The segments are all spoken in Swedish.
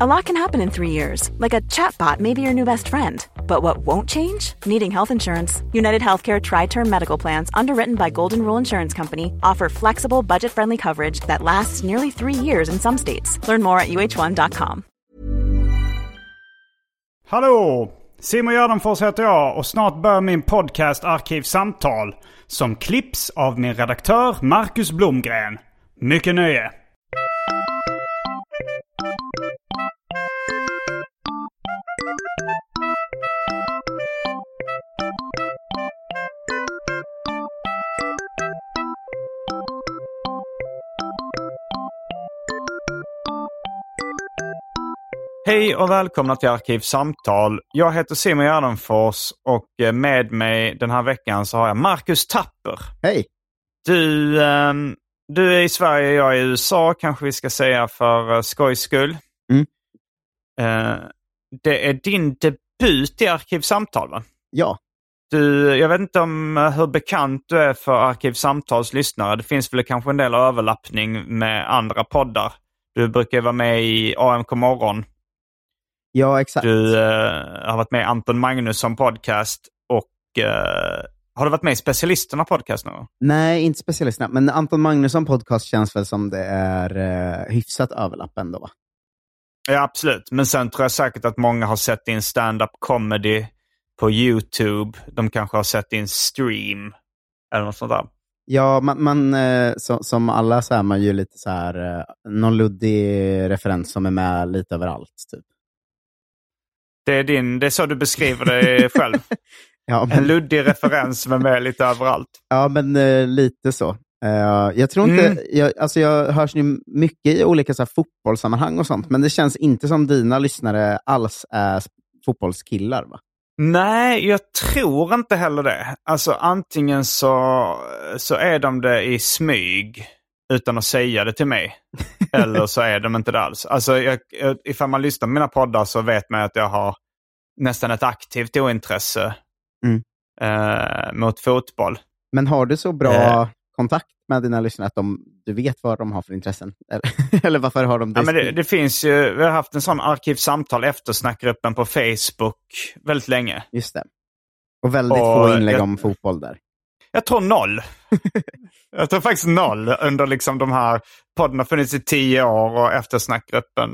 A lot can happen in three years, like a chatbot may be your new best friend. But what won't change? Needing health insurance. United Healthcare Tri Term Medical Plans, underwritten by Golden Rule Insurance Company, offer flexible, budget friendly coverage that lasts nearly three years in some states. Learn more at uh1.com. Hallå! Simon Gärdenfors heter jag och snart börjar min podcast Arkivsamtal. Som klipps av min redaktör Marcus Blomgren. Mycket nöje! Hej och välkomna till Arkivsamtal. Jag heter Simon Gärdenfors och med mig den här veckan så har jag Marcus Tapper. Hej! Du, eh, du är i Sverige, jag är i USA kanske vi ska säga för uh, skojs skull. Mm. Eh, det är din debut i Arkivsamtal va? Ja. Du, jag vet inte om hur bekant du är för Arkivsamtals lyssnare. Det finns väl kanske en del överlappning med andra poddar. Du brukar vara med i AMK morgon Ja, exakt. du eh, har varit med i Anton Magnusson podcast och eh, har du varit med i Specialisterna podcast någon gång? Nej, inte specialisterna. Men Anton Magnusson podcast känns väl som det är uh, hyfsat överlapp ändå, va? Ja, absolut. Men sen tror jag säkert att många har sett din stand-up comedy på YouTube. De kanske har sett din stream eller något sånt där. Ja, man, man eh, så, som alla så är man ju lite så här, eh, någon luddig referens som är med lite överallt. Typ. Det är, din, det är så du beskriver dig själv. Ja, En men, luddig referens men med lite överallt. ja, men eh, lite så. Eh, jag tror inte, Mm. jag, alltså jag hörs ju mycket i olika så här, fotbollssammanhang och sånt, men det känns inte som dina lyssnare alls är fotbollskillar. Va? Nej, jag tror inte heller det. Alltså antingen så, så är de det i smyg utan att säga det till mig. Eller så är de inte det alls. Alltså jag, ifall man lyssnar på mina poddar så vet man att jag har nästan ett aktivt ointresse Mm. eh, mot fotboll. Men har du så bra Eh. kontakt med dina lyssnare att de, du vet vad de har för intressen? Eller, eller varför har de det? Ja, men det, det finns ju, vi har haft en sån arkivsamtal eftersnackgruppen på Facebook väldigt länge. Just det. Och väldigt Och få inlägg jag- om fotboll där. Jag tror noll. jag tror faktiskt noll under liksom de här, podden har funnits i tio år och eftersnackgruppen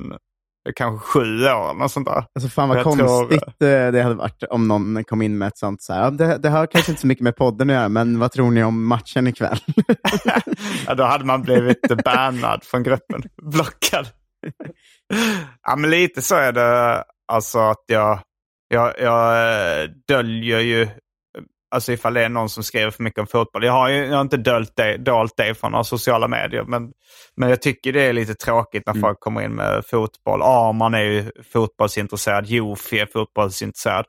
kanske sju år något sånt där. Alltså fan vad Jag tror- konstigt eh, det hade varit om någon kom in med ett sånt så här, "Ja, det, det har kanske inte så mycket med podden att göra, men vad tror ni om matchen ikväll? Ja, då hade man blivit bannad från gruppen. Blockad. ja, men lite så är det. Alltså att jag, jag, jag döljer ju, alltså ifall det är någon som skriver för mycket om fotboll. Jag har ju jag har inte dolt det, dolt det från några sociala medier, men, men jag tycker det är lite tråkigt när folk kommer in med fotboll. Arman är ju fotbollsintresserad, Jofi är fotbollsintresserad.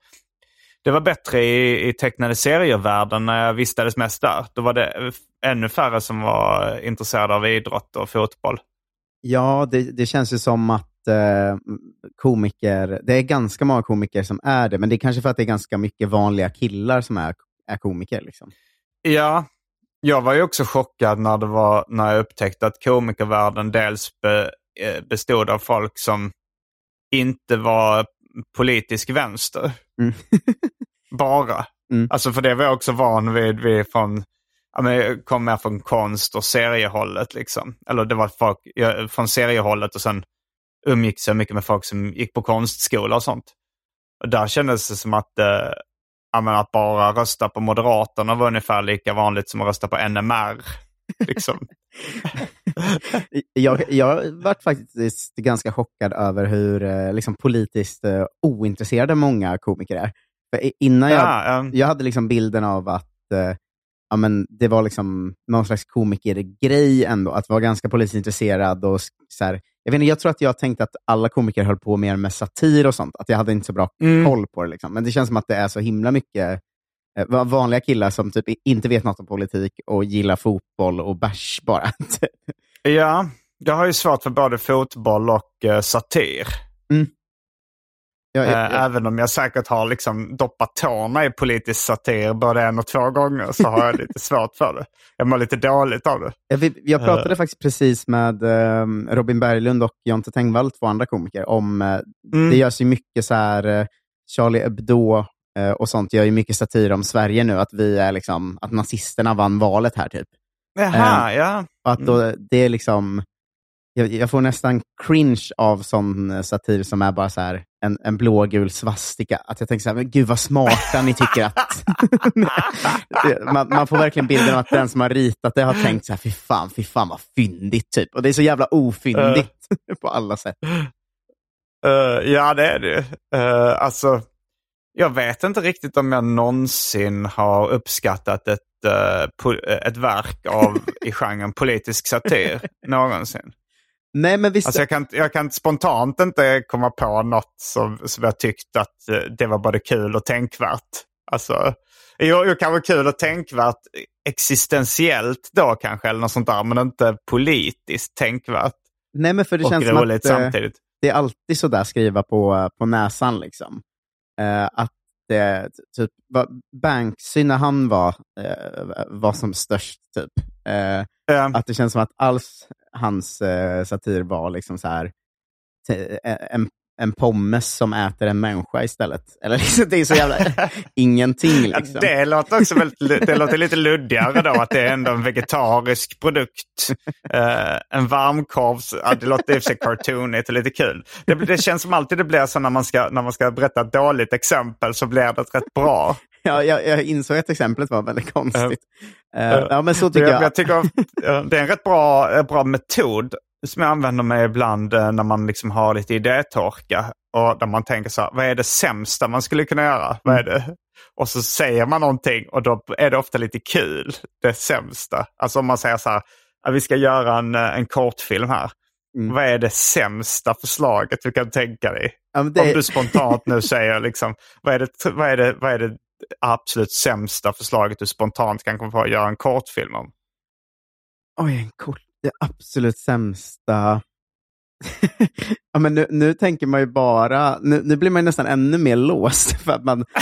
Det var bättre i, i tecknade serier-världen när jag vistades mest där. Då var det ännu färre som var intresserade av idrott och fotboll. ja, det, det känns ju som att eh, komiker, det är ganska många komiker som är det, men det är kanske för att det är ganska mycket vanliga killar som är, är komiker. Liksom. Ja, jag var ju också chockad när, det var, när jag upptäckte att komikervärlden dels be, eh, bestod av folk som inte var politisk vänster. Mm. Bara. Mm. Alltså för det var jag också van vid, vid från, jag kom mer från konst och seriehållet. Liksom. Eller det var folk jag, från seriehållet och sen umgicks jag mycket med folk som gick på konstskola och sånt. Och där kändes det som att, eh, ja, men att bara rösta på Moderaterna var ungefär lika vanligt som att rösta på NMR. Liksom. Jag, jag varit faktiskt ganska chockad över hur eh, liksom, politiskt eh, ointresserade många komiker är. För innan jag, ja, ja. jag hade liksom bilden av att eh, ja, men det var liksom någon slags komikergrej ändå, att vara ganska polisintresserad. Och så här, jag, vet inte, jag tror att jag tänkte att alla komiker höll på mer med satir och sånt, att jag hade inte så bra Mm. koll på det. Liksom. Men det känns som att det är så himla mycket eh, vanliga killar som typ inte vet något om politik och gillar fotboll och bärs bara. Ja, jag har ju svårt för både fotboll och eh, satir. Jag, jag, Eh, Även om jag säkert har liksom doppat tårna i politisk satir både en och två gånger så har jag lite svårt för det. Jag mår lite dåligt av det. Jag, jag pratade faktiskt precis med ehm, Robin Berglund och Jonte Tengvall, två andra komiker, om eh, Mm. det görs ju mycket så här, eh, Charlie Hebdo eh, och sånt gör ju mycket satir om Sverige nu, att vi är liksom, att nazisterna vann valet här typ. Jaha, ja. Och att då, det är liksom, jag, jag får nästan cringe av sån eh, satir som är bara så här, en, en blågul svastika. Att jag tänker så här, men gud vad smarta ni tycker att... Man, man får verkligen bilden av att den som har ritat det har tänkt så här, fy fan, fy fan vad fyndigt. Typ. Och det är så jävla ofyndigt på alla sätt. Eh, ja, det är det ju. Eh, alltså, jag vet inte riktigt om jag någonsin har uppskattat ett, po- eh, ett verk av i genren politisk satir någonsin. Nej, men visst, Alltså jag, kan, jag kan spontant inte komma på något som, som jag tyckte att eh, det var både kul och tänkvärt. Alltså, jo, jo, kanske kul och tänkvärt existentiellt då kanske, eller något sånt där, men inte politiskt tänkvärt nej, men för det och känns som roligt att eh, samtidigt. det är alltid så där skriva på, på näsan. Liksom. Eh, att det, typ, Banksy när han var, eh, var som störst, typ. Eh, att det känns som att alls hans eh, satir var liksom så här, t- en, en pommes som äter en människa istället. Eller liksom, det är så jävla ingenting. Ja, Liksom. det låter också väldigt, det låter lite luddigare då att det är ändå en vegetarisk produkt. Eh, en varmkorv, ja, det låter i och för sig cartoonigt och lite kul. Det, det känns som alltid det blir så när man, ska, när man ska berätta ett dåligt exempel så blir det rätt bra. Ja, jag, jag insåg att exemplet var väldigt konstigt. Eh, ja, men så Jag, tycker jag. jag tycker eh, det är en rätt bra, eh, bra metod som jag använder mig ibland eh, när man liksom har lite idétorka. Och där man tänker så här, vad är det sämsta man skulle kunna göra? Vad är det? Och så säger man någonting och då är det ofta lite kul, det sämsta. Alltså om man säger så här, "Ja, vi ska göra en, en kortfilm här. Mm. Vad är det sämsta förslaget du kan tänka dig? Ja, det, Om du spontant nu säger liksom, vad är, det, vad, är det, vad är det absolut sämsta förslaget du spontant kan komma på att göra en kortfilm om? Oj, en kort. Det absolut sämsta. ja, men nu, nu tänker man ju bara, nu, nu blir man ju nästan ännu mer låst. För att man,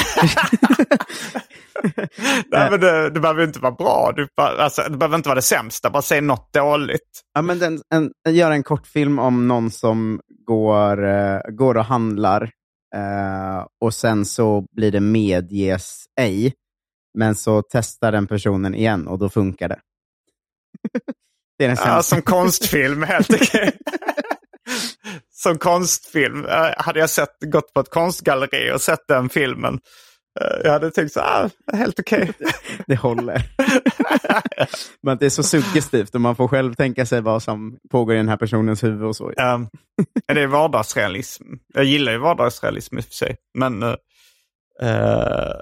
Nej, men det, det behöver inte vara bra. Du, alltså, det behöver inte vara det sämsta. Bara säg något dåligt. ja, men den, en, en, göra en kortfilm om någon som går, eh, går och handlar eh, och sen så blir det medges ej. Men så testar den personen igen och då funkar det. det är Ja, som konstfilm helt okej. som konstfilm. Eh, Hade jag sett, gått på ett konstgalleri och sett den filmen. Eh, Jag hade tyckt så ah, helt okej. det håller. Men det är så suggestivt och man får själv tänka sig vad som pågår i den här personens huvud och så. Um, det är vardagsrealism. Jag gillar ju vardagsrealism i och för sig. Men eh,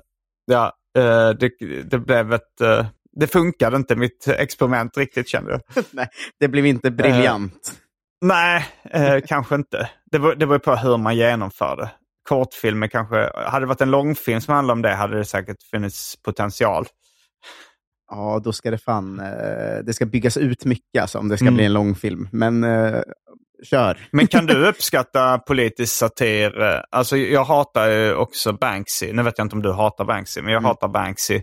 ja, eh, det, det blev ett... eh, det funkade inte mitt experiment riktigt kände jag. Nej, det blev inte briljant. Nej, kanske inte. Det beror, det beror på hur man genomför det. Kortfilmer kanske... Hade det varit en långfilm som handlade om det hade det säkert funnits potential. Ja, då ska det fan eh, det ska byggas ut mycket alltså, om det ska Mm. bli en långfilm. Men eh, kör. Men kan du uppskatta politisk satir? Eh, Alltså jag hatar ju också Banksy. Nu vet jag inte om du hatar Banksy, men jag Mm. hatar Banksy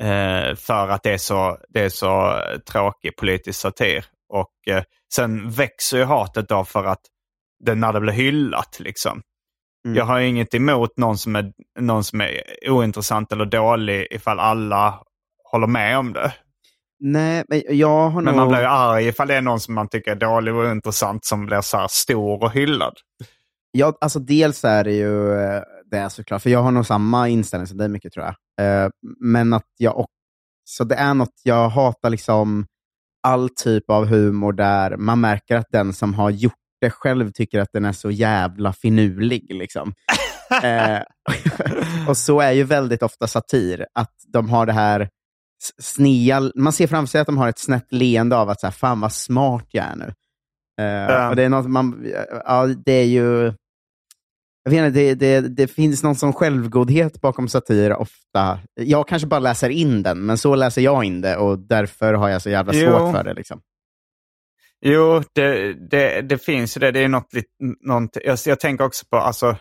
eh, för att det är så, det är så tråkig politisk satir. Och eh, sen växer ju hatet då för att det när det blir hyllat liksom. Mm. Jag har inget emot någon som, är, någon som är ointressant eller dålig ifall alla håller med om det. Nej, men jag har Men nog... man blir ju arg ifall det är någon som man tycker är dålig och ointressant som blir så stor och hyllad. Ja, alltså dels är det ju eh, det såklart, för jag har nog samma inställning som dig mycket tror jag. Eh, Men att jag också, det är något, jag hatar liksom all typ av humor där man märker att den som har gjort det själv tycker att den är så jävla finurlig. Liksom. eh, och så är ju väldigt ofta satir, att de har det här snea, man ser framför sig att de har ett snett leende av att så här, fan vad smart jag är nu. Ja. och det är något man, ja, det är ju, jag vet inte, det, det, det finns någon sån självgodhet bakom satir ofta. Jag kanske bara läser in den, men så läser jag in det och därför har jag så jävla Jo. svårt för det. Liksom. Jo, det, det, det finns ju det. Det är något, något jag, jag tänker också på alltså,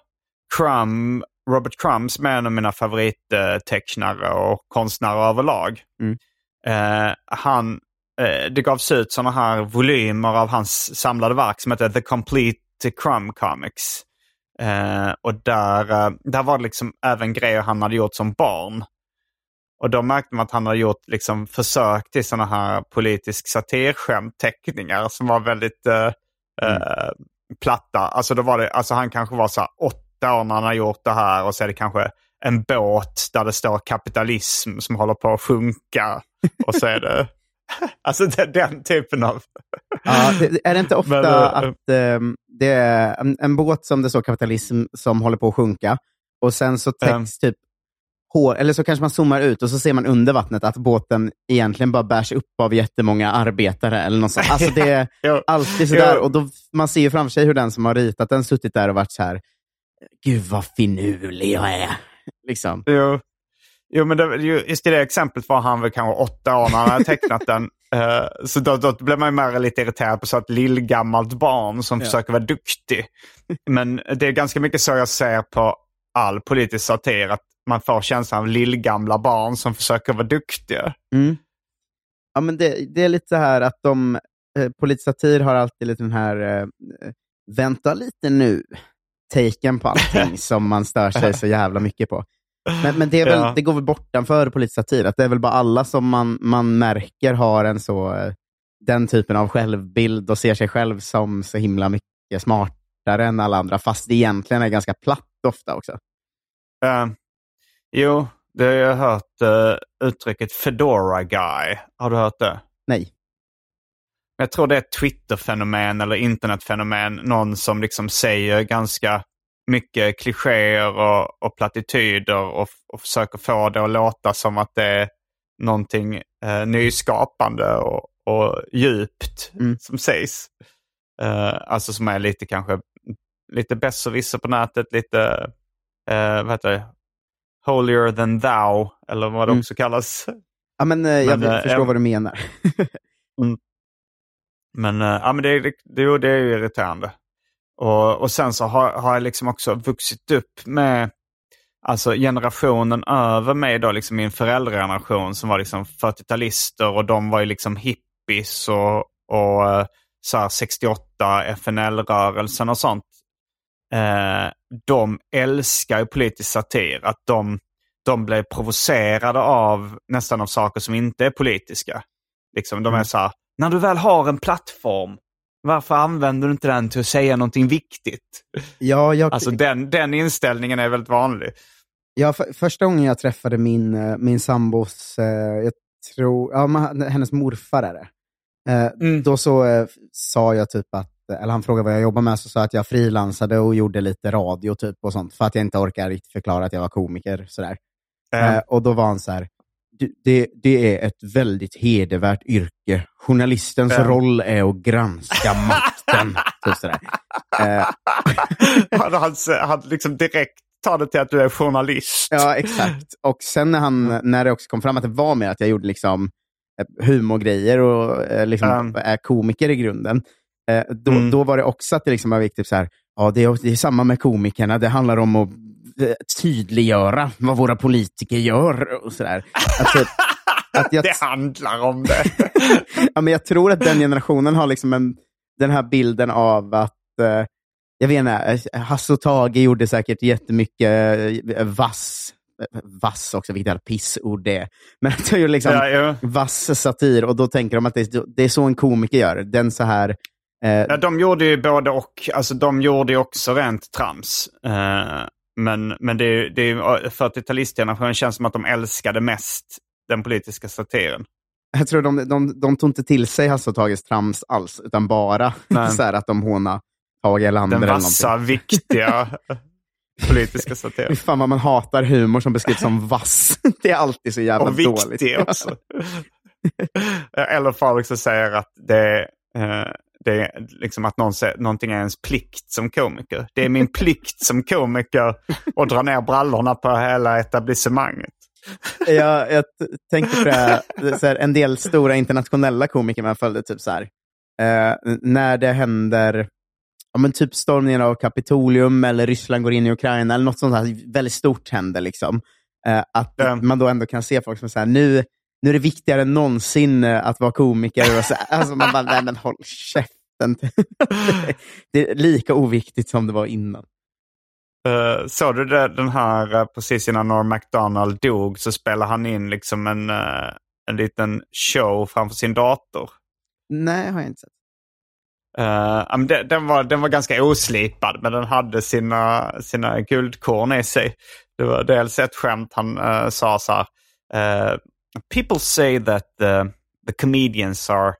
Crumb, Robert Crumb som är en av mina favorittecknare och konstnärer överlag. Mm. Eh, han, eh, det gavs ut sådana här volymer av hans samlade verk som heter The Complete Crumb Comics. Eh, och där, eh, där var det liksom även grejer han hade gjort som barn. Och då märkte man att han hade gjort liksom försök till sådana här politisk satirskämtteckningar som var väldigt eh, eh, platta. Alltså, då var det, alltså han kanske var så här åtta år när han har gjort det här och så är det kanske en båt där det står kapitalism som håller på att sjunka. Och så är det alltså den, den typen av... Ja, det, är det inte ofta Men, eh, att ehm, det är en, en båt som det står kapitalism som håller på att sjunka och sen så täcks Ehm. typ hår, eller så kanske man zoomar ut och så ser man under vattnet att båten egentligen bara bärs upp av jättemånga arbetare eller något sånt. Alltså det är alltid sådär. Och då, man ser ju framför sig hur den som har ritat den suttit där och varit så här. Gud vad finurlig jag är. Liksom. Jo, jo men det, ju- just i det exemplet var han väl kanske åtta år när han hade tecknat den. Eh, så då, då blev man ju mer lite irriterad på så ett lillgammalt barn som Ja. försöker vara duktig. Men det är ganska mycket så jag ser på all politisk satir. Att man får känslan av lillgamla barn som försöker vara duktiga. Mm. Ja, men det, det är lite så här att de, eh, politisk satir har alltid lite den här, eh, vänta lite nu, taken på allting som man stör sig så jävla mycket på. Men, men det, är väl, Ja. det går väl bortanför politisk satir, att det är väl bara alla som man, man märker har en så, eh, den typen av självbild och ser sig själv som så himla mycket smartare än alla andra, fast det egentligen är ganska platt ofta också. Eh, jo, det har jag hört uh, uttrycket Fedora Guy. Har du hört det? Nej. Jag tror det är ett Twitter-fenomen eller internetfenomen. Någon som liksom säger ganska mycket klichéer och, och plattityder och, och försöker få det att låta som att det är någonting eh, nyskapande och, och djupt Mm. som sägs. Eh, alltså som är lite kanske lite besserwisser på nätet, lite eh, vad heter det? Holier than thou eller vad det Mm. också kallas. Ja, men, eh, jag Men, eh, förstår jag- vad du menar. Men, eh, ja, men det, är- det, det, det är ju irriterande. Och, och sen så har, har jag liksom också vuxit upp med alltså generationen över mig, då, liksom min föräldrageneration som var liksom 40-talister och de var ju liksom hippies och, och så här 68 FNL-rörelsen och sånt. Eh, de älskar ju politisk satir. Att de, de blev provocerade av nästan av saker som inte är politiska. Liksom, de är Mm. så här, när du väl har en plattform, varför använder du inte den till att säga någonting viktigt? Ja, jag, Alltså den, den inställningen är väldigt vanlig. Ja, för, första gången jag träffade min, eh, min sambos, eh, jag tror, ja, hennes morfar är det. Mm. Då så sa jag typ att, eller han frågade vad jag jobbar med, så sa jag att jag frilansade och gjorde lite radio typ och sånt, för att jag inte orkar riktigt förklara att jag var komiker. Sådär. Eh, Eh, och då var han så här, "Du, det, det är ett väldigt hedervärt yrke. Journalistens Ja. roll är att granska makten. typ sådär. Eh, han, han, han liksom direkt tar det till att du är journalist. Ja, exakt. Och sen när, han, när det också kom fram att det var med att jag gjorde liksom eh, humorgrejer och eh, liksom Mm. är komiker i grunden, eh, då, Mm. då var det också att det liksom var viktigt så här, ja, det är, det är samma med komikerna, det handlar om att eh, tydliggöra vad våra politiker gör. Och så där. Typ, att jag, det handlar om det. ja, men jag tror att den generationen har liksom en, den här bilden av att eh, jag vet inte, eh, Hasse och Tage gjorde säkert jättemycket eh, vass, vass också, vilket jävla pissord det är. Men att jag gör liksom ja, ja. vass satir och då tänker de att det är, det är så en komiker gör. Den så här, Ja, de gjorde ju både och. Alltså de gjorde ju också rent trams. Eh, men men det, är- det är 40-talistgenerationen känns som att de älskade mest den politiska satiren. jag tror de, de, de tog inte till sig Hasse och Tages trams alls, utan bara så att de hånade Tage Erlander Den vassa, viktiga. politiska satir. Fan vad man hatar humor som beskrivs som vass. Det är alltid så jävla Och dåligt. viktig också. Eller folk som säger att det, eh, det är liksom att någon någonting är ens plikt som komiker. Det är min plikt som komiker att dra ner brallorna på hela etablissemanget. jag, jag tänkte på det, här, så här, en del stora internationella komiker man följde, typ så här, eh, när det händer, ja, men typ stormningen av Kapitolium eller Ryssland går in i Ukraina eller något sånt här väldigt stort händer. Liksom. Eh, att Ja. man då ändå kan se folk som säger nu, nu är det viktigare än någonsin eh, att vara komiker. Och så, alltså man bara, nej men håll käften. det är lika oviktigt som det var innan. Uh, såg du det, den här, eh, precis innan Norm MacDonald dog så spelade han in liksom en, eh, en liten show framför sin dator. Nej, har jag inte sett. Uh, men den, var, den var ganska oslipad men den hade sina, sina guldkorn i sig. Det var dels ett skämt han sa så här. Eh, People say that the, the comedians are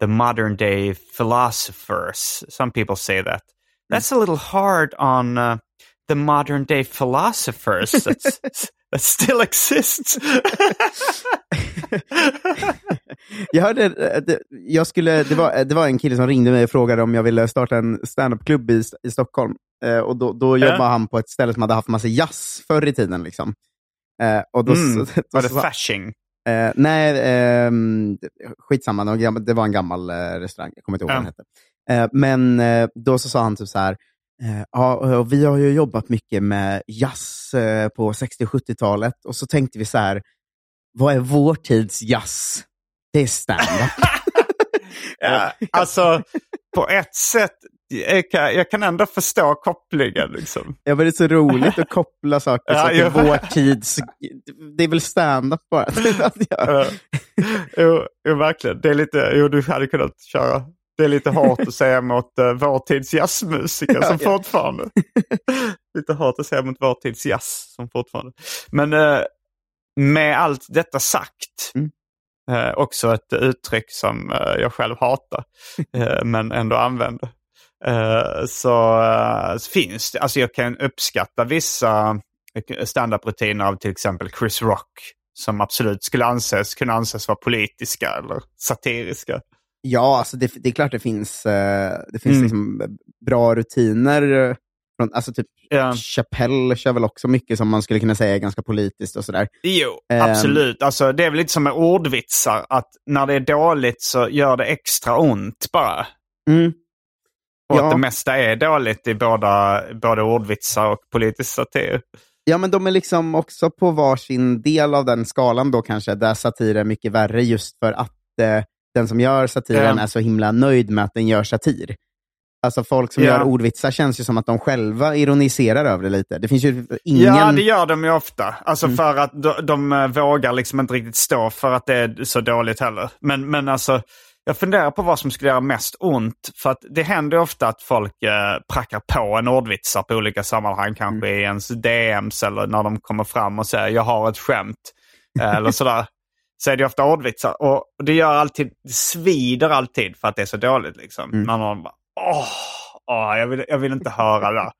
the modern day philosophers. Some people say that. That's a little hard on uh, the modern day philosophers that still exists. jag hörde, eh, det, jag skulle, det, var, det var en kille som ringde mig och frågade om jag ville starta en standup-klubb i, i Stockholm. Eh, och då, då jobbade han på ett ställe som hade haft massa jazz förr i tiden. Liksom. Eh, och då, Mm. så, då, Var det Fasching? Eh, nej, ehm, skitsamma. Det var en gammal- eh, restaurang. Jag kommer inte ihåg vad den hette. Eh, men eh, då så sa han typ så här, eh, ja, vi har ju jobbat mycket med jazz eh, på 60 och 70-talet. Och så tänkte vi så här, vad är vår tids jazz? Det är stand-up. Ja, alltså, på ett sätt, jag kan, jag kan ändå förstå kopplingen. Liksom. Ja, men det är så roligt att koppla saker Ja, till ja. vår tids... Det är väl stand-up bara. Jo, jo, verkligen. Det är lite, jo, du hade kunnat köra. Det är lite hårt att säga mot uh, vår tids jazzmusiker Ja, som ja. fortfarande... lite hårt att säga mot vår tids jazz som fortfarande... Men uh, med allt detta sagt, Mm. uh, också ett uttryck som uh, jag själv hatar, men ändå använder. Uh, så, uh, så finns det, alltså jag kan uppskatta vissa standup-rutiner av till exempel Chris Rock som absolut skulle anses, kunna anses vara politiska eller satiriska. Ja, alltså det, det är klart det finns, eh, det finns Mm. liksom bra rutiner. eh, alltså typ Ja. Chappelle kör väl också mycket som man skulle kunna säga är ganska politiskt och sådär. Jo, Ehm. absolut. Alltså, det är väl lite som med ordvitsar, att när det är dåligt så gör det extra ont bara. Mm. Och Ja. att det mesta är dåligt i båda, både ordvitsar och politisk satir. Ja, men de är liksom också på varsin del av den skalan då kanske, där satir är mycket värre just för att eh, den som gör satiren Ja. är så himla nöjd med att den gör satir. Alltså folk som Ja. gör ordvitsar känns ju som att de själva ironiserar över det lite. Det finns ju ingen... Ja, det gör de ju ofta. Alltså Mm. för att de, de eh, vågar liksom inte riktigt stå för att det är så dåligt heller. Men, men alltså, jag funderar på vad som skulle göra mest ont. För att det händer ofta att folk eh, prackar på en ordvitsar på olika sammanhang. Kanske Mm. i ens DMs eller när de kommer fram och säger jag har ett skämt. eh, eller sådär. Så är det ofta ordvitsar. Och det gör alltid, det svider alltid för att det är så dåligt. Liksom. Mm. Någon bara, åh, åh jag, vill, jag vill inte höra det.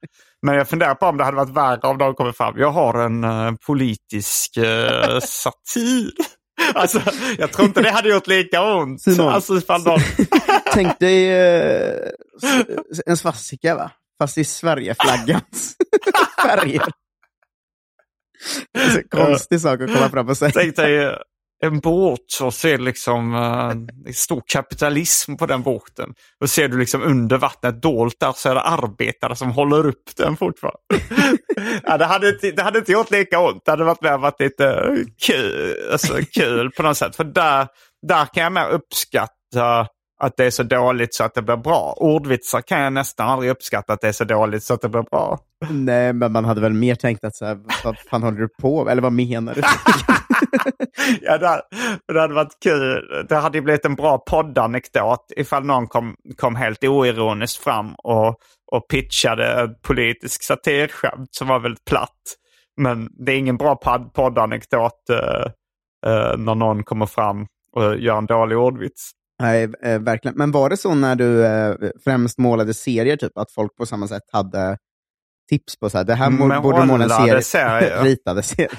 Men jag funderar på om det hade varit värre om de kommer fram. Jag har en eh, politisk eh, satir. Alltså, jag tror inte det hade gjort lika ont. Simon. Alltså, ifall någon... Tänk dig eh, en svastika, va? Fast i Sverigeflaggans färger. Det är så konstig sak att komma fram och säga. Tänk dig en båt och ser liksom uh, stor kapitalism på den båten. Och ser du liksom under vattnet dolt där så är det arbetare som håller upp den fortfarande. ja, det, hade inte, det hade inte gjort lika ont. Det hade varit mer varit lite kul, alltså, kul på något sätt. För där, där kan jag mer uppskatta att det är så dåligt så att det blir bra. Ordvitsar kan jag nästan aldrig uppskatta att det är så dåligt så att det blir bra. Nej, men man hade väl mer tänkt att så här, vad fan håller du på med? Eller vad menar du? ja, det, hade- det hade varit kul. Det hade ju blivit en bra poddanekdot ifall någon kom, kom helt oironiskt fram och, och pitchade politisk satirskämt som var väldigt platt. Men det är ingen bra podd, poddanekdot eh, eh, när någon kommer fram och gör en dålig ordvits. Nej, eh, verkligen. Men var det så när du eh, främst målade serier, typ, att folk på samma sätt hade tips på så här, det här borde du måla en serie. ritade serier.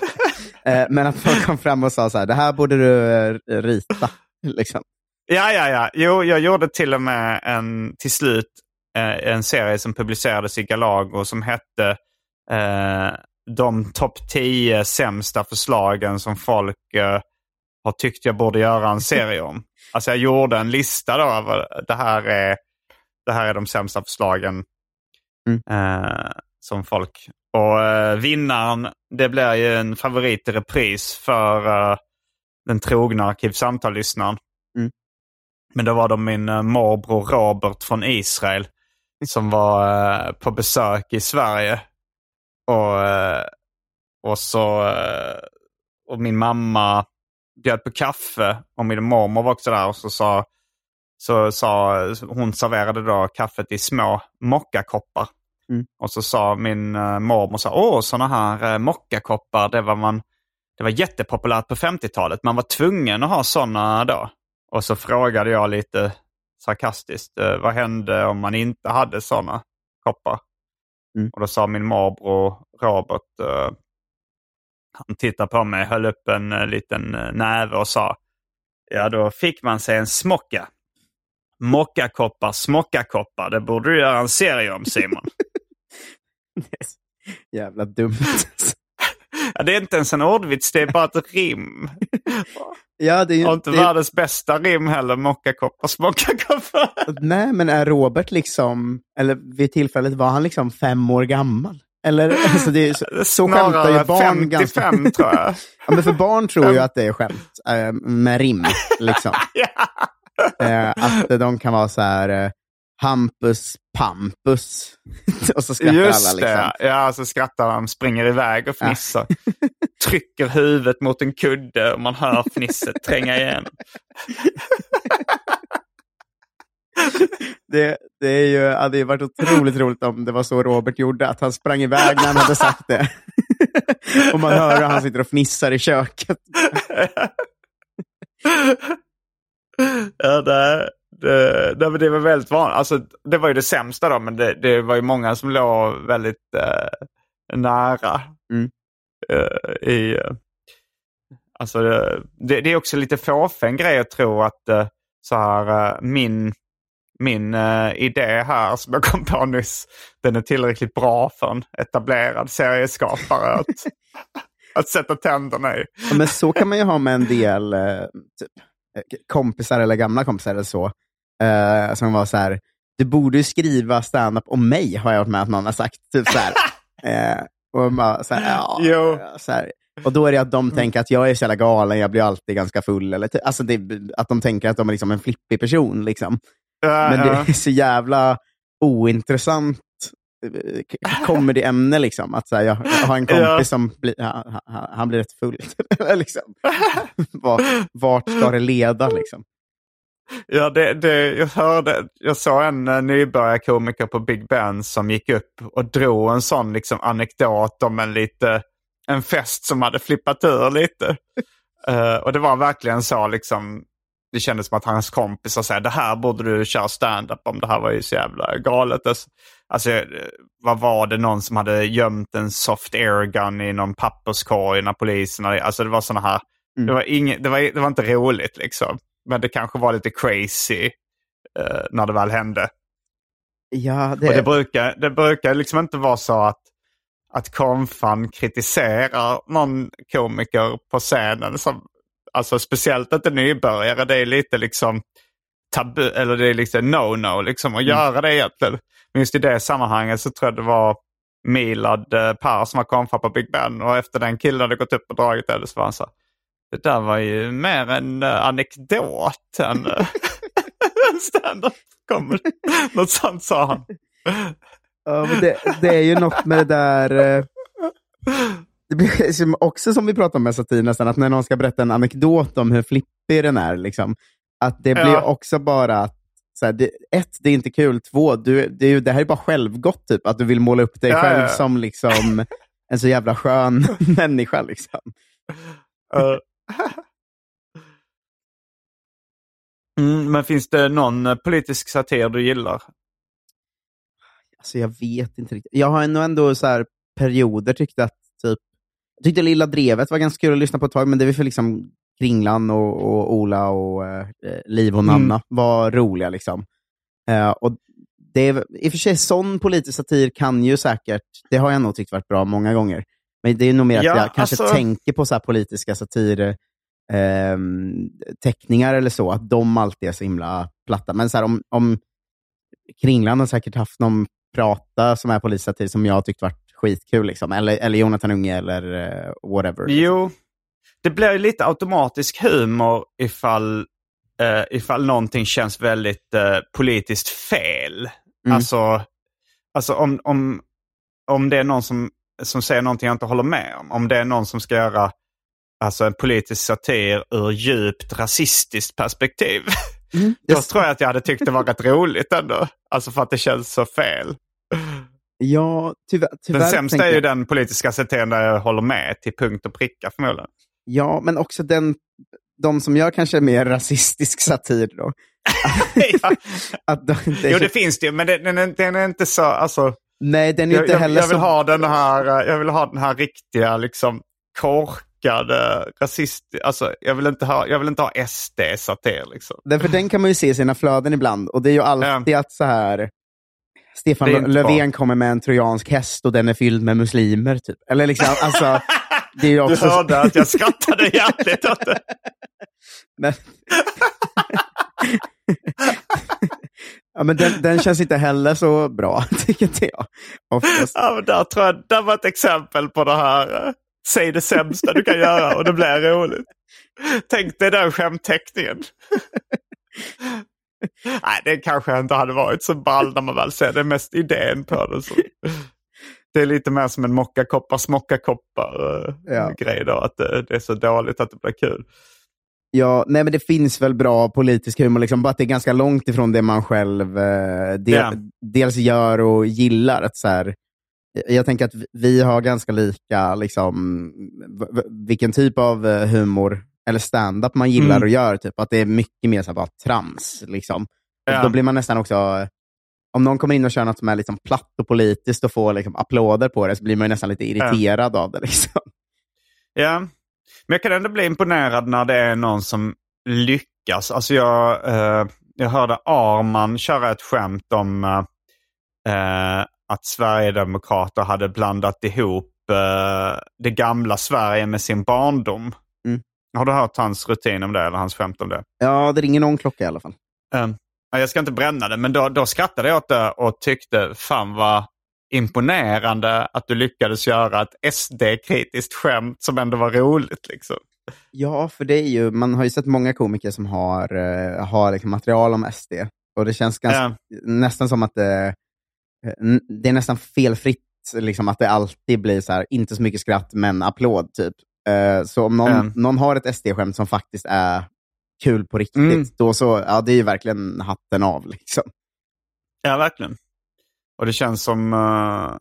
Eh, men att folk kom fram och sa så här, det här borde du eh, rita. Liksom. Ja, ja, ja. Jo, jag gjorde till och med en, till slut eh, en serie som publicerades i Galago som hette eh, De topp 10 sämsta förslagen som folk eh, har tyckt jag borde göra en serie om. Alltså jag gjorde en lista då över det här är, det här är de sämsta förslagen mm. eh, som folk. Och eh, vinnaren, det blir ju en favorit i repris för eh, den trogna Arkivsamtal-lyssnaren. Mm. Men då var det min eh, morbror Robert från Israel som var eh, på besök i Sverige. Och, eh, och så eh, och min mamma bjöd på kaffe och min mormor var också där och så sa, så sa hon serverade då kaffet i små mockakoppar. Mm. Och så sa min uh, mormor så åh sådana här uh, mockakoppar, det var, man, det var jättepopulärt på 50-talet. Man var tvungen att ha sådana då. Och så frågade jag lite sarkastiskt, uh, vad hände om man inte hade sådana koppar? Mm. Och då sa min morbror Robert, uh, han tittade på mig, höll upp en liten näve och sa, ja då fick man sig en smocka. Mockakoppar, smockakoppar, det borde du göra en serie om Simon. Jävla dumt. ja, det är inte ens en ordvits, det är bara ett rim. Ja, det är ju, och inte det... världens bästa rim heller, mockakoppar, smockakoppar. Nej, men är Robert liksom, eller vid tillfället var han liksom fem år gammal? Eller, alltså det är, så, så skämtar ju barn 55 ganska... tror jag. ja, men för barn tror ju att det är skämt äh, med rim. Liksom. ja. äh, att de kan vara så här, äh, Hampus Pampus. och så skrattar Just alla. Liksom. Det. Ja, så skrattar de, springer iväg och fnissar. Ja. Trycker huvudet mot en kudde och man hör fnisset tränga igen. det, det, är ju, hade ju varit otroligt roligt om det var så Robert gjorde, att han sprang iväg när han hade sagt det. och man hör hur han sitter och fnissar i köket. ja, det, det, det, det var väldigt vanligt. Alltså, det var ju det sämsta då, men det, det var ju många som låg väldigt eh, nära. Mm. Eh, i, eh, alltså, det, det, är också lite fåfäng grej att tro att eh, så här, eh, min, min uh, idé här som jag kom på nyss, den är tillräckligt bra för en etablerad serieskapare att, att sätta tänderna i. Ja, men så kan man ju ha med en del uh, typ, kompisar eller gamla kompisar eller så. Uh, som var så här, du borde skriva standup om mig, har jag varit med att någon har sagt. Typ så här. Uh, och, bara, så här, ja, så här. och då är det att de tänker att jag är så jävla galen, jag blir alltid ganska full. Eller, alltså det, att de tänker att de är liksom en flippig person. Liksom. Uh, Men det är så jävla ointressant eh, comedy-ämne. Liksom. Att, så här, jag, jag, har en kompis ja. som bli, han, han, blir rätt full. liksom. vart, vart ska det leda? Liksom? Ja, det, det, jag, hörde, jag såg en uh, nybörjarkomiker på Big Ben som gick upp och drog en sån liksom, anekdot om en, lite, en fest som hade flippat ur lite. uh, och det var verkligen så, liksom, det kändes som att hans kompisar sa det här borde du köra stand-up om, det här var ju så jävla galet. Alltså, eh, vad var det någon som hade gömt en soft airgun i någon papperskorg när polisen Alltså det var sådana här, mm. det, var ing, det, var, det var inte roligt liksom. Men det kanske var lite crazy eh, när det väl hände. Ja, det... Och det brukar, det brukar liksom inte vara så att, att konfan kritiserar någon komiker på scenen. Som, alltså speciellt inte nybörjare. Det är lite liksom tabu, eller det är liksom no-no liksom att mm. göra det egentligen. Men just i det sammanhanget så tror jag det var Milad eh, Per som var konfa på Big Ben och efter den killen hade gått upp och dragit det så var han så det där var ju mer en uh, anekdot än uh, stand-up comedy. Något sånt sa han. Ja, men det, det, är ju något med det där... Uh, det blir också som vi pratade om med satir nästan, att när någon ska berätta en anekdot om hur flippig den är, liksom, att det blir ja. också bara att så här, det, ett, det är inte kul. Två, du, det, det här är bara självgott, typ, att du vill måla upp dig ja, själv ja, som liksom, en så jävla skön människa. Liksom. Uh, mm, men finns det någon eh, politisk satir du gillar? Alltså jag vet inte riktigt. Jag har nog ändå så här perioder tyckt att typ, jag tyckte Lilla Drevet var ganska kul att lyssna på ett tag, men det var för liksom Kringlan och, och Ola och eh, Liv och Nanna Mm. var roliga. liksom. Eh, och det är, I och för sig, sån politisk satir kan ju säkert, det har jag nog tyckt varit bra många gånger. Men det är nog mer att Ja, jag kanske alltså- tänker på så här politiska satir ehm, teckningar eller så, att de alltid är så himla platta. Men så här, om, om Kringland har säkert haft någon prata som är politisk satir som jag har tyckt varit skitkul. Liksom. Eller, eller Jonathan Unge eller eh, whatever. Jo, det blir ju lite automatisk humor ifall, eh, ifall någonting känns väldigt eh, politiskt fel. Mm. Alltså, alltså om, om, om det är någon som, som säger någonting jag inte håller med om. Om det är någon som ska göra alltså, en politisk satir ur djupt rasistiskt perspektiv. Mm. Då tror jag att jag hade tyckt det var rätt roligt ändå. Alltså för att det känns så fel. Ja, tyvärr. tyvärr Den sämsta är ju jag. den politiska satiren där jag håller med till punkt och pricka förmodligen. Ja, men också den, de som gör kanske mer rasistisk satir. Då. Att de, det, Jo, det finns det ju, men den, den, är- den är inte så... Alltså, nej, den är jag, inte jag, heller jag, vill så... ha den här, eh, jag vill ha den här riktiga, liksom korkade rasist... Alltså, jag vill inte ha, jag vill inte ha SD-satir. Liksom. Därför den kan man ju se i sina flöden ibland. Och det är ju alltid att så här... Stefan Löfven kommer med en trojansk häst och den är fylld med muslimer. Typ. Eller liksom, alltså... Det är ju Du också... hörde att jag skrattade hjärtligt åt det. Men... ja, men den, den känns inte heller så bra, tycker jag. Oftast. Ja, men där tror jag, där var ett exempel på det här. eh, Säg det sämsta du kan göra och det blir roligt. Tänk dig den skämtteckningen. Nej, det kanske inte hade varit så ball när man väl ser det. Mest idén på det. Så. Det är lite mer som en mockakoppar smockakoppar eh, Ja. grej då. Att det, det är så dåligt att det blir kul. Ja, nej, men det finns väl bra politisk humor, liksom, bara att det är ganska långt ifrån det man själv eh, del, Ja. dels gör och gillar. Att så här, jag tänker att vi- har ganska lika liksom, vilken typ av eh, humor eller stand-up man gillar Mm. och gör. Typ, att det är mycket mer så här, bara trams. Liksom. Ja. Då blir man nästan också... Om någon kommer in och kör något som är liksom platt och politiskt och får liksom applåder på det, så blir man nästan lite irriterad av det. Liksom. Ja, men jag kan ändå bli imponerad när det är någon som lyckas. Alltså jag, eh, jag hörde Arman köra ett skämt om eh, eh, att Sverigedemokrater hade blandat ihop eh, det gamla Sverige med sin barndom. Mm. Har du hört hans rutin om det eller hans skämt om det? Ja, det ringer någon klocka i alla fall. Eh, ja, jag ska inte bränna det, men då, då skrattade jag åt det och tyckte fan vad imponerande att du lyckades göra ett SD-kritiskt skämt som ändå var roligt. Liksom. Ja, för det är ju, man har ju sett många komiker som har, eh, har liksom material om SD. Och det känns ganska, Ja. nästan som att det, eh, n- det är nästan felfritt, liksom, att det alltid blir så här, inte så mycket skratt, men applåd. typ. Eh, så om någon, Ja. någon har ett SD-skämt som faktiskt är kul på riktigt, Mm. då så, ja, det är ju verkligen hatten av. Liksom. Ja, verkligen. Och det känns som... eh,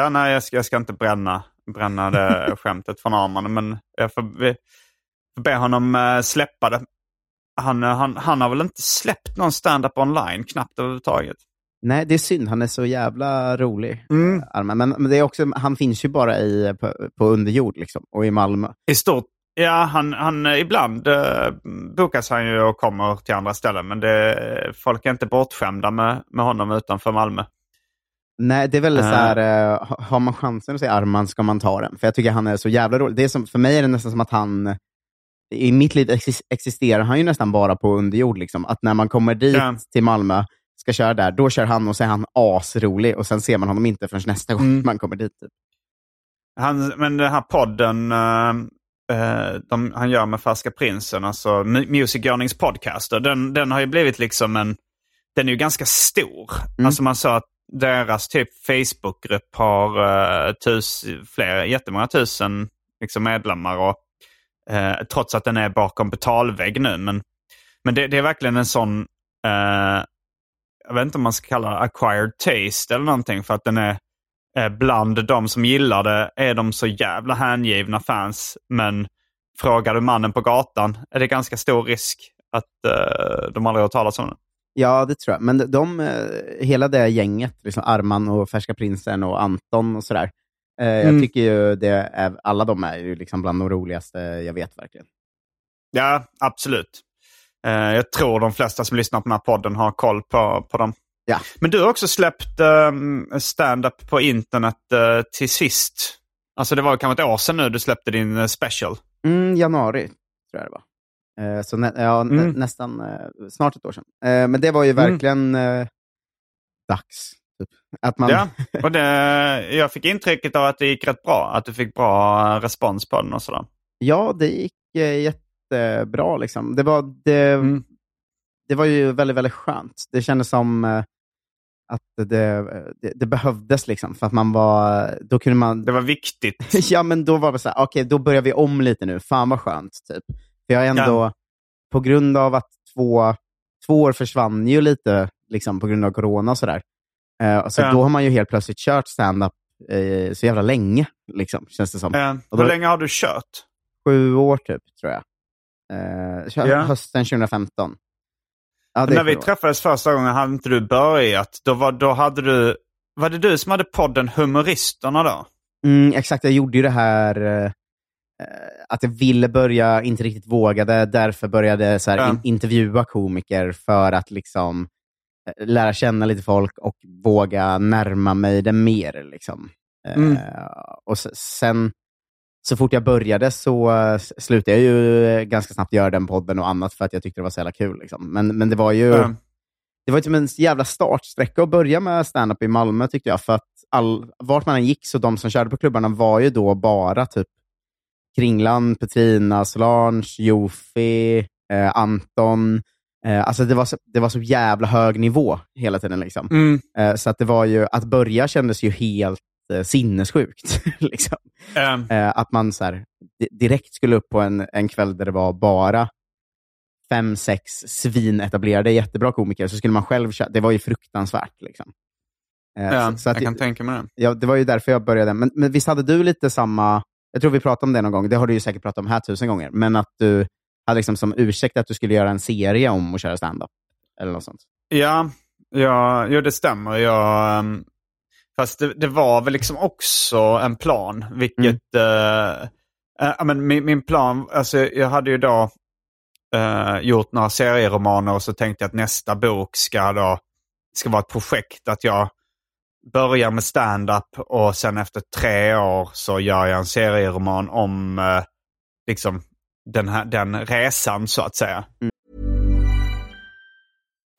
ja, nej, jag ska, jag ska inte bränna, bränna det skämtet från Arman, men jag får, be- får be honom uh, släppa det. Han, eh, han, han har väl inte släppt någon stand-up online, knappt överhuvudtaget. Nej, det är synd. Han är så jävla rolig. Mm. eh, Arman. Men, men det är också, han finns ju bara i, på, på underjord liksom, och i Malmö. I stort, ja, han, han, eh, ibland uh, bokas han ju och kommer till andra ställen, men det, folk är inte bortskämda med, med honom utanför Malmö. Nej, det är väl Eh. så här, eh, ha- har man chansen att säga Arman ska man ta den. För jag tycker han är så jävla rolig. Det är som, för mig är det nästan som att han, i mitt liv exis- existerar han ju nästan bara på underjord. Liksom. Att när man kommer dit Ja. till Malmö, ska köra där, då kör han och så är han asrolig och sen ser man honom inte förrän nästa gång Mm. man kommer dit. Typ. Han, men den här podden eh, de, han gör med Färska Prinsen, alltså Mu- Music Yearnings podcaster, den, den har ju blivit liksom en... Den är ju ganska stor. Mm. Alltså man sa att deras typ Facebookgrupp har uh, tus, flera, jättemånga tusen liksom, medlemmar. Och, uh, trots att den är bakom betalvägg nu. Men, men det, det är verkligen en sån... uh, jag vet inte om man ska kalla det acquired taste eller någonting. För att den är bland de som gillar det är de så jävla hängivna fans. Men frågar du mannen på gatan är det ganska stor risk att de aldrig har hört talas om det. Ja, det tror jag. Men de, de, eh, hela det gänget, liksom Arman och Färska Prinsen och Anton och sådär. Eh, Mm. Jag tycker ju det är, alla de är ju liksom bland de roligaste jag vet verkligen. Ja, absolut. Eh, jag tror de flesta som lyssnar på den här podden har koll på, på dem. Ja. Men du har också släppt um, stand-up på internet eh, till sist. Alltså det var kanske ett år sedan nu du släppte din eh, special. Mm, januari, tror jag det var. Eh, så nä, ja, Mm. nästan eh, snart ett år sedan. Eh, men det var ju Mm. verkligen eh, dags. Typ. Att man, Ja, och det, jag fick intrycket av att det gick rätt bra. Att du fick bra respons på den och sådär. Ja, det gick jättebra. Liksom. Det, var, det, Mm. det var ju väldigt, väldigt skönt. Det kändes som att det, det, det behövdes, liksom, för att man var... Då kunde man... Det var viktigt. ja, men då var det så här, okej, då börjar vi om lite nu. Fan vad skönt. Typ. Jag är ändå, Ja. på grund av att två, två år försvann ju lite liksom, på grund av corona och sådär. Eh, så Ja. då har man ju helt plötsligt kört stand-up eh, så jävla länge, liksom, känns det som. Och hur då- länge har du kört? Sju år typ, tror jag. Eh, Ja. Hösten 2015. Ja, det är När vi år. träffades första gången hade inte du börjat. Då, var, då hade du... Var det du som hade podden Humoristerna då? Mm, exakt, jag gjorde ju det här eh, att jag ville börja, inte riktigt vågade, därför började så här, Ja. in, intervjua komiker för att liksom eh, lära känna lite folk och våga närma mig det mer. Liksom. Eh, Mm. och sen, så fort jag började så eh, slutade jag ju eh, ganska snabbt göra den podden och annat för att jag tyckte det var så jävla kul. Liksom. Men, men det var ju... Ja. Det var ju som en jävla startsträcka att börja med stand-up i Malmö tyckte jag. För att all, vart man än gick så de som körde på klubbarna var ju då bara typ Kringlan, Petrina, Solange, Jofi, eh, Anton. Eh, alltså det var, så, det var så jävla hög nivå hela tiden. Liksom. Mm. Eh, så att det var ju, att börja kändes ju helt eh, sinnessjukt. liksom. Eh, att man så här, di- direkt skulle upp på en, en kväll där det var bara fem, sex svinetablerade, jättebra komiker, så skulle man själv köra. Det var ju fruktansvärt. Liksom. Eh, ja, så, så att, jag kan tänka mig det. ja, det var ju därför jag började. Men, men visst hade du lite samma, jag tror vi pratade om det någon gång, det har du ju säkert pratat om här tusen gånger, men att du hade liksom som ursäkt att du skulle göra en serie om att köra stand-up. Eller något sånt. Ja, ja, jo, det stämmer. Jag, ehm, fast det, det var väl liksom också en plan. Vilket... eh, eh, ja, men min, min plan, alltså jag hade ju då eh, gjort några serieromaner och så tänkte jag att nästa bok ska då ska vara ett projekt. Att jag börjar med stand-up och sen efter tre år så gör jag en serieroman om eh, liksom den, här, den resan så att säga. Mm.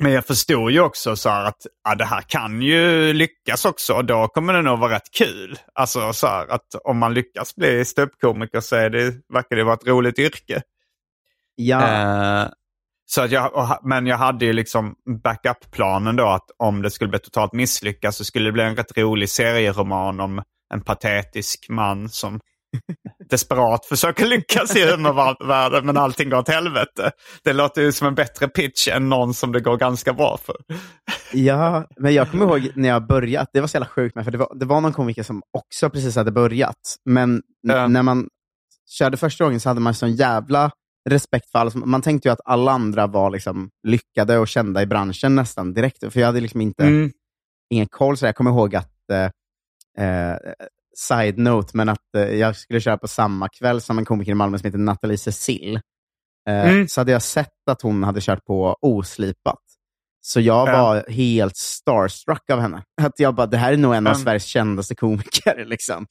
Men jag förstod ju också så att ja, det här kan ju lyckas också och då kommer det nog vara rätt kul. Alltså så här att om man lyckas bli ståuppkomiker så är det, verkar det vara ett roligt yrke. Ja, Eh, så att jag, men jag hade ju liksom backup-planen då att om det skulle bli totalt misslyckas så skulle det bli en rätt rolig serieroman om en patetisk man som desperat försöker lyckas i humorvärlden men allting går åt helvete. Det låter ju som en bättre pitch än någon som det går ganska bra för. Ja, men jag kommer ihåg när jag började, det var så jävla sjukt med, för det var, det var någon komiker som också precis hade börjat, men Ja. när man körde första gången så hade man sån jävla respekt för alla. Man tänkte ju att alla andra var liksom lyckade och kända i branschen nästan direkt. För jag hade liksom inte Mm. ingen koll. Så jag kommer ihåg att, eh, eh, side note, men att eh, jag skulle köra på samma kväll som en komiker i Malmö som heter Nathalie Cecil. Eh, Mm. Så hade jag sett att hon hade kört på oslipat. Så jag Ja. var helt starstruck av henne. Att jag bara, det här är nog en av Mm. Sveriges kändaste komiker. Liksom.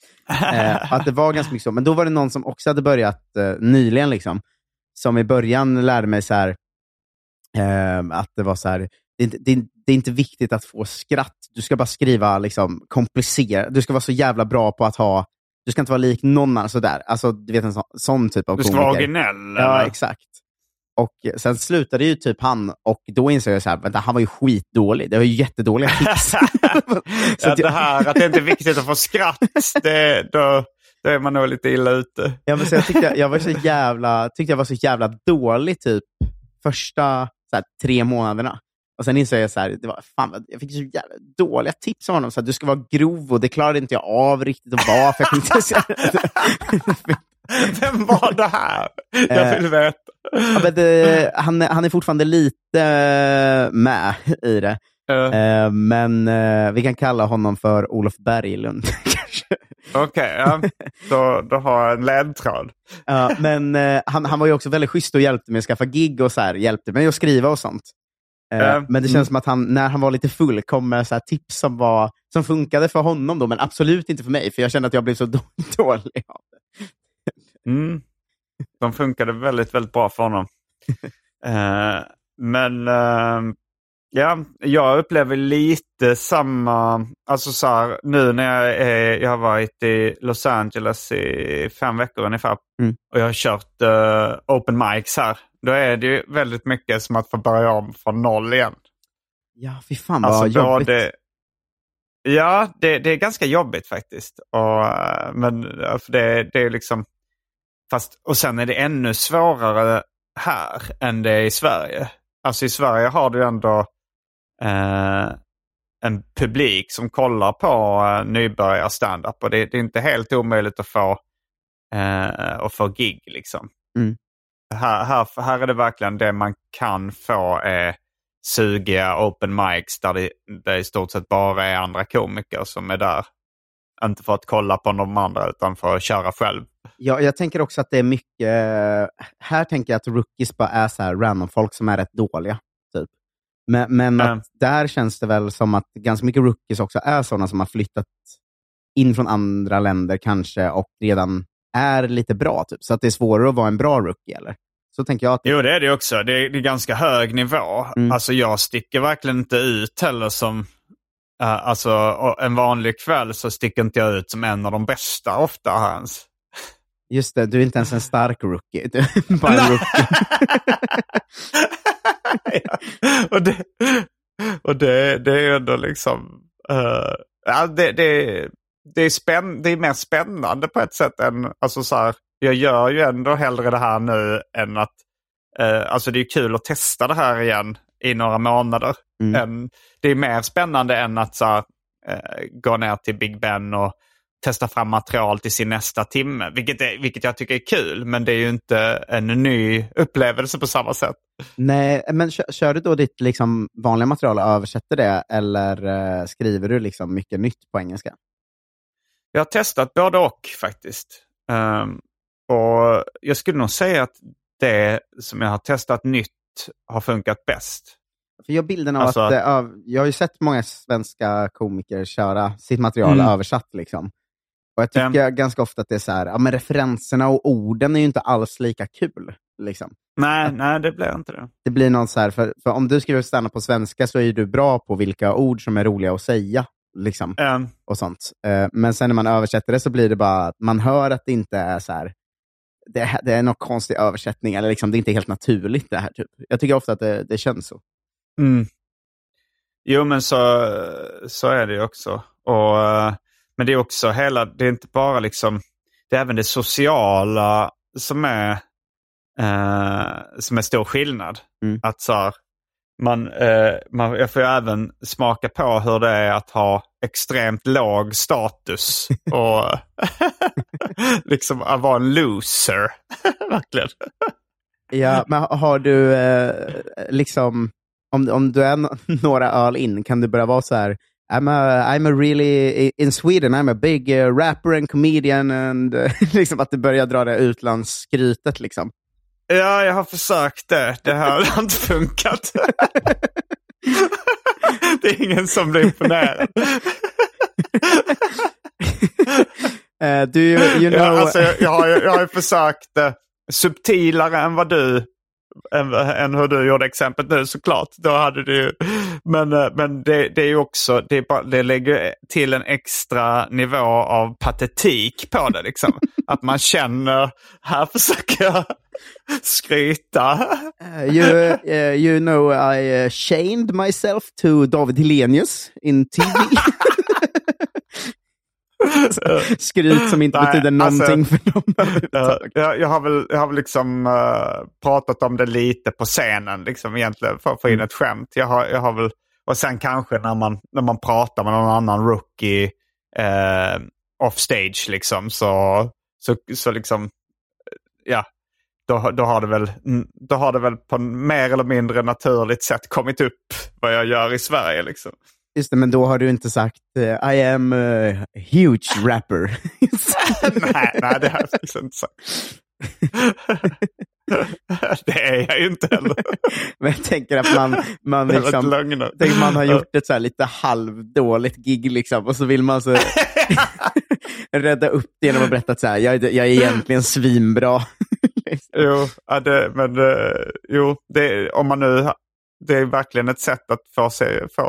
Eh, att det var ganska mycket så. Men då var det någon som också hade börjat eh, nyligen, liksom, som i början lärde mig så här, eh, att det var så här, det det, det är inte viktigt att få skratt. Du ska bara skriva liksom, komplicerat. Du ska vara så jävla bra på att ha, du ska inte vara lik någon annan. Sådär. Alltså, du vet en sån, sån typ av Du ska komiker. vara originell. Ja, exakt. Och sen slutade ju typ han och då insåg jag så här, vänta, han var ju skitdålig. Det var ju jättedåliga tips. Ja, att det här att det inte är viktigt att få skratt, det, då, då är man nog lite illa ute. ja, men så jag tyckte jag var så jävla, tyckte jag var så jävla dålig typ första så här, tre månaderna. Och sen insåg jag så här, det var, fan, jag fick så jävla dåliga tips av honom. Så här, du ska vara grov och det klarade inte jag av riktigt att vara. För jag inte säga, Vem var det här? Jag vill veta. ja, men det, han, är- han är fortfarande lite eh, med i det. Eh, Eh, men eh, vi kan kalla honom för Olof Berglund. Okej, ja. då, då har jag en ledtråd. Ja, men eh, han, han var ju också väldigt schysst och hjälpte mig att skaffa gig och så här, hjälpte mig att skriva och sånt. Ja, Men det känns mm. som att han, när han var lite full, kom med så tips som, var, som funkade för honom, då, men absolut inte för mig, för jag kände att jag blev så då- dålig av det. Mm. De funkade väldigt, väldigt bra för honom. Eh, men eh, ja, jag upplever lite samma, alltså så här, nu när jag, är, jag har varit i Los Angeles i fem veckor ungefär Mm. och jag har kört eh, open mics här. Då är det ju väldigt mycket som att få börja om från noll igen. Ja, fy fan vad Alltså jobbigt. både, ja, det, det är ganska jobbigt faktiskt. Och, eh, men för det, det är liksom, fast, och sen är det ännu svårare här än det är i Sverige. Alltså i Sverige har du ändå eh, en publik som kollar på uh, nybörjar standup och det, det är inte helt omöjligt att få, eh, att få gig liksom. Mm. Här, här, här är det verkligen det man kan få är sugiga open mics där det, det i stort sett bara är andra komiker som är där. Inte för att kolla på de andra utan för att köra själv. Ja, jag tänker också att det är mycket... Här tänker jag att rookies bara är så här random folk som är rätt dåliga. Typ. Men, men Mm. att där känns det väl som att ganska mycket rookies också är sådana som har flyttat in från andra länder kanske och redan är lite bra. Typ. Så att det är svårare att vara en bra rookie, eller? Så tänker jag att Jo, det är det också. Det är, det är ganska hög nivå. Mm. Alltså jag sticker verkligen inte ut heller som... eh, alltså en vanlig kväll så sticker inte jag ut som en av de bästa ofta här ens. Just det, du är inte ens en stark rookie. Du är bara en rookie. ja. Och, det, och det, det är ändå liksom... eh, ja, det, det, det, är spänn, det är mer spännande på ett sätt än... Alltså så här, jag gör ju ändå hellre det här nu än att... eh, alltså det är kul att testa det här igen i några månader. Mm. Än, det är mer spännande än att så här, eh, gå ner till Big Ben och testa fram material till sin nästa timme. Vilket, är, vilket jag tycker är kul, men det är ju inte en ny upplevelse på samma sätt. Nej, men kör, kör du då ditt liksom, vanliga material och översätter det, eller eh, skriver du liksom mycket nytt på engelska? Jag har testat både och faktiskt. Ehm, och Jag skulle nog säga att det som jag har testat nytt har funkat bäst. För jag bilden av Alltså- att, av, jag har ju sett många svenska komiker köra sitt material Mm. översatt. Liksom. Och Jag tycker Ja. ganska ofta att det är så här, ja, men referenserna och orden är ju inte alls lika kul. Liksom. Nej, nej det blir inte det. Det blir något så här, för, för om du skriver stanna på svenska så är du bra på vilka ord som är roliga att säga. Liksom, Ehm, och sånt. Eh, men sen när man översätter det så blir det bara att man hör att det inte är så här, det, det är någon konstig översättning, eller liksom, det är inte helt naturligt det här. Typ. Jag tycker ofta att det, det känns så. Mm. Jo, men så, så är det ju också. Och, eh, men det är också hela, det är inte bara liksom, det är även det sociala som är, eh, som är stor skillnad. Mm. Att så här, man, eh, man, jag får ju även smaka på hur det är att ha extremt låg status och liksom att vara en loser. Verkligen. Ja, men ha- har du eh, liksom, om, om du är några öl in, kan du börja vara så här, I'm a, I'm a really, in Sweden I'm a big uh, rapper and comedian, and liksom att du börjar dra det utlandsskrytet liksom. Ja, jag har försökt det. Det har inte funkat. det är ingen som blir imponerad. Uh, do you, you know... Ja, alltså, jag, jag, har, ju- jag har försökt eh, subtilare än vad du än, än hur du gjorde exemplet nu såklart. Då hade du, ju- men eh, men det, det är ju också, det, bara, det lägger till en extra nivå av patetik på det. Liksom. Att man känner, här försöker jag skryta. Uh, you, uh, you know, I uh, chained myself to David Hellenius in TV. Skryt som inte Nej, betyder alltså, någonting för dem. Ja, jag, jag, har väl, jag har väl liksom eh, pratat om det lite på scenen liksom, egentligen för att få in ett skämt. Jag har, jag har väl, och sen kanske när man, när man pratar med någon annan rookie eh, off stage liksom, så, så, så liksom, ja, då, då, har det väl, då har det väl på mer eller mindre naturligt sätt kommit upp vad jag gör i Sverige. Liksom. Just det, men då har du inte sagt uh, I am a huge rapper. nej, nej, det har jag faktiskt inte sagt. det är jag ju inte heller. men jag tänker att man, man, liksom, lögner. tänk man har gjort ett så här lite halvdåligt gig liksom, och så vill man så rädda upp det genom att berätta att så här, jag, jag är egentligen svinbra. Jo, ja, det, men eh, jo, det, om man nu, det är verkligen ett sätt att få sig, få,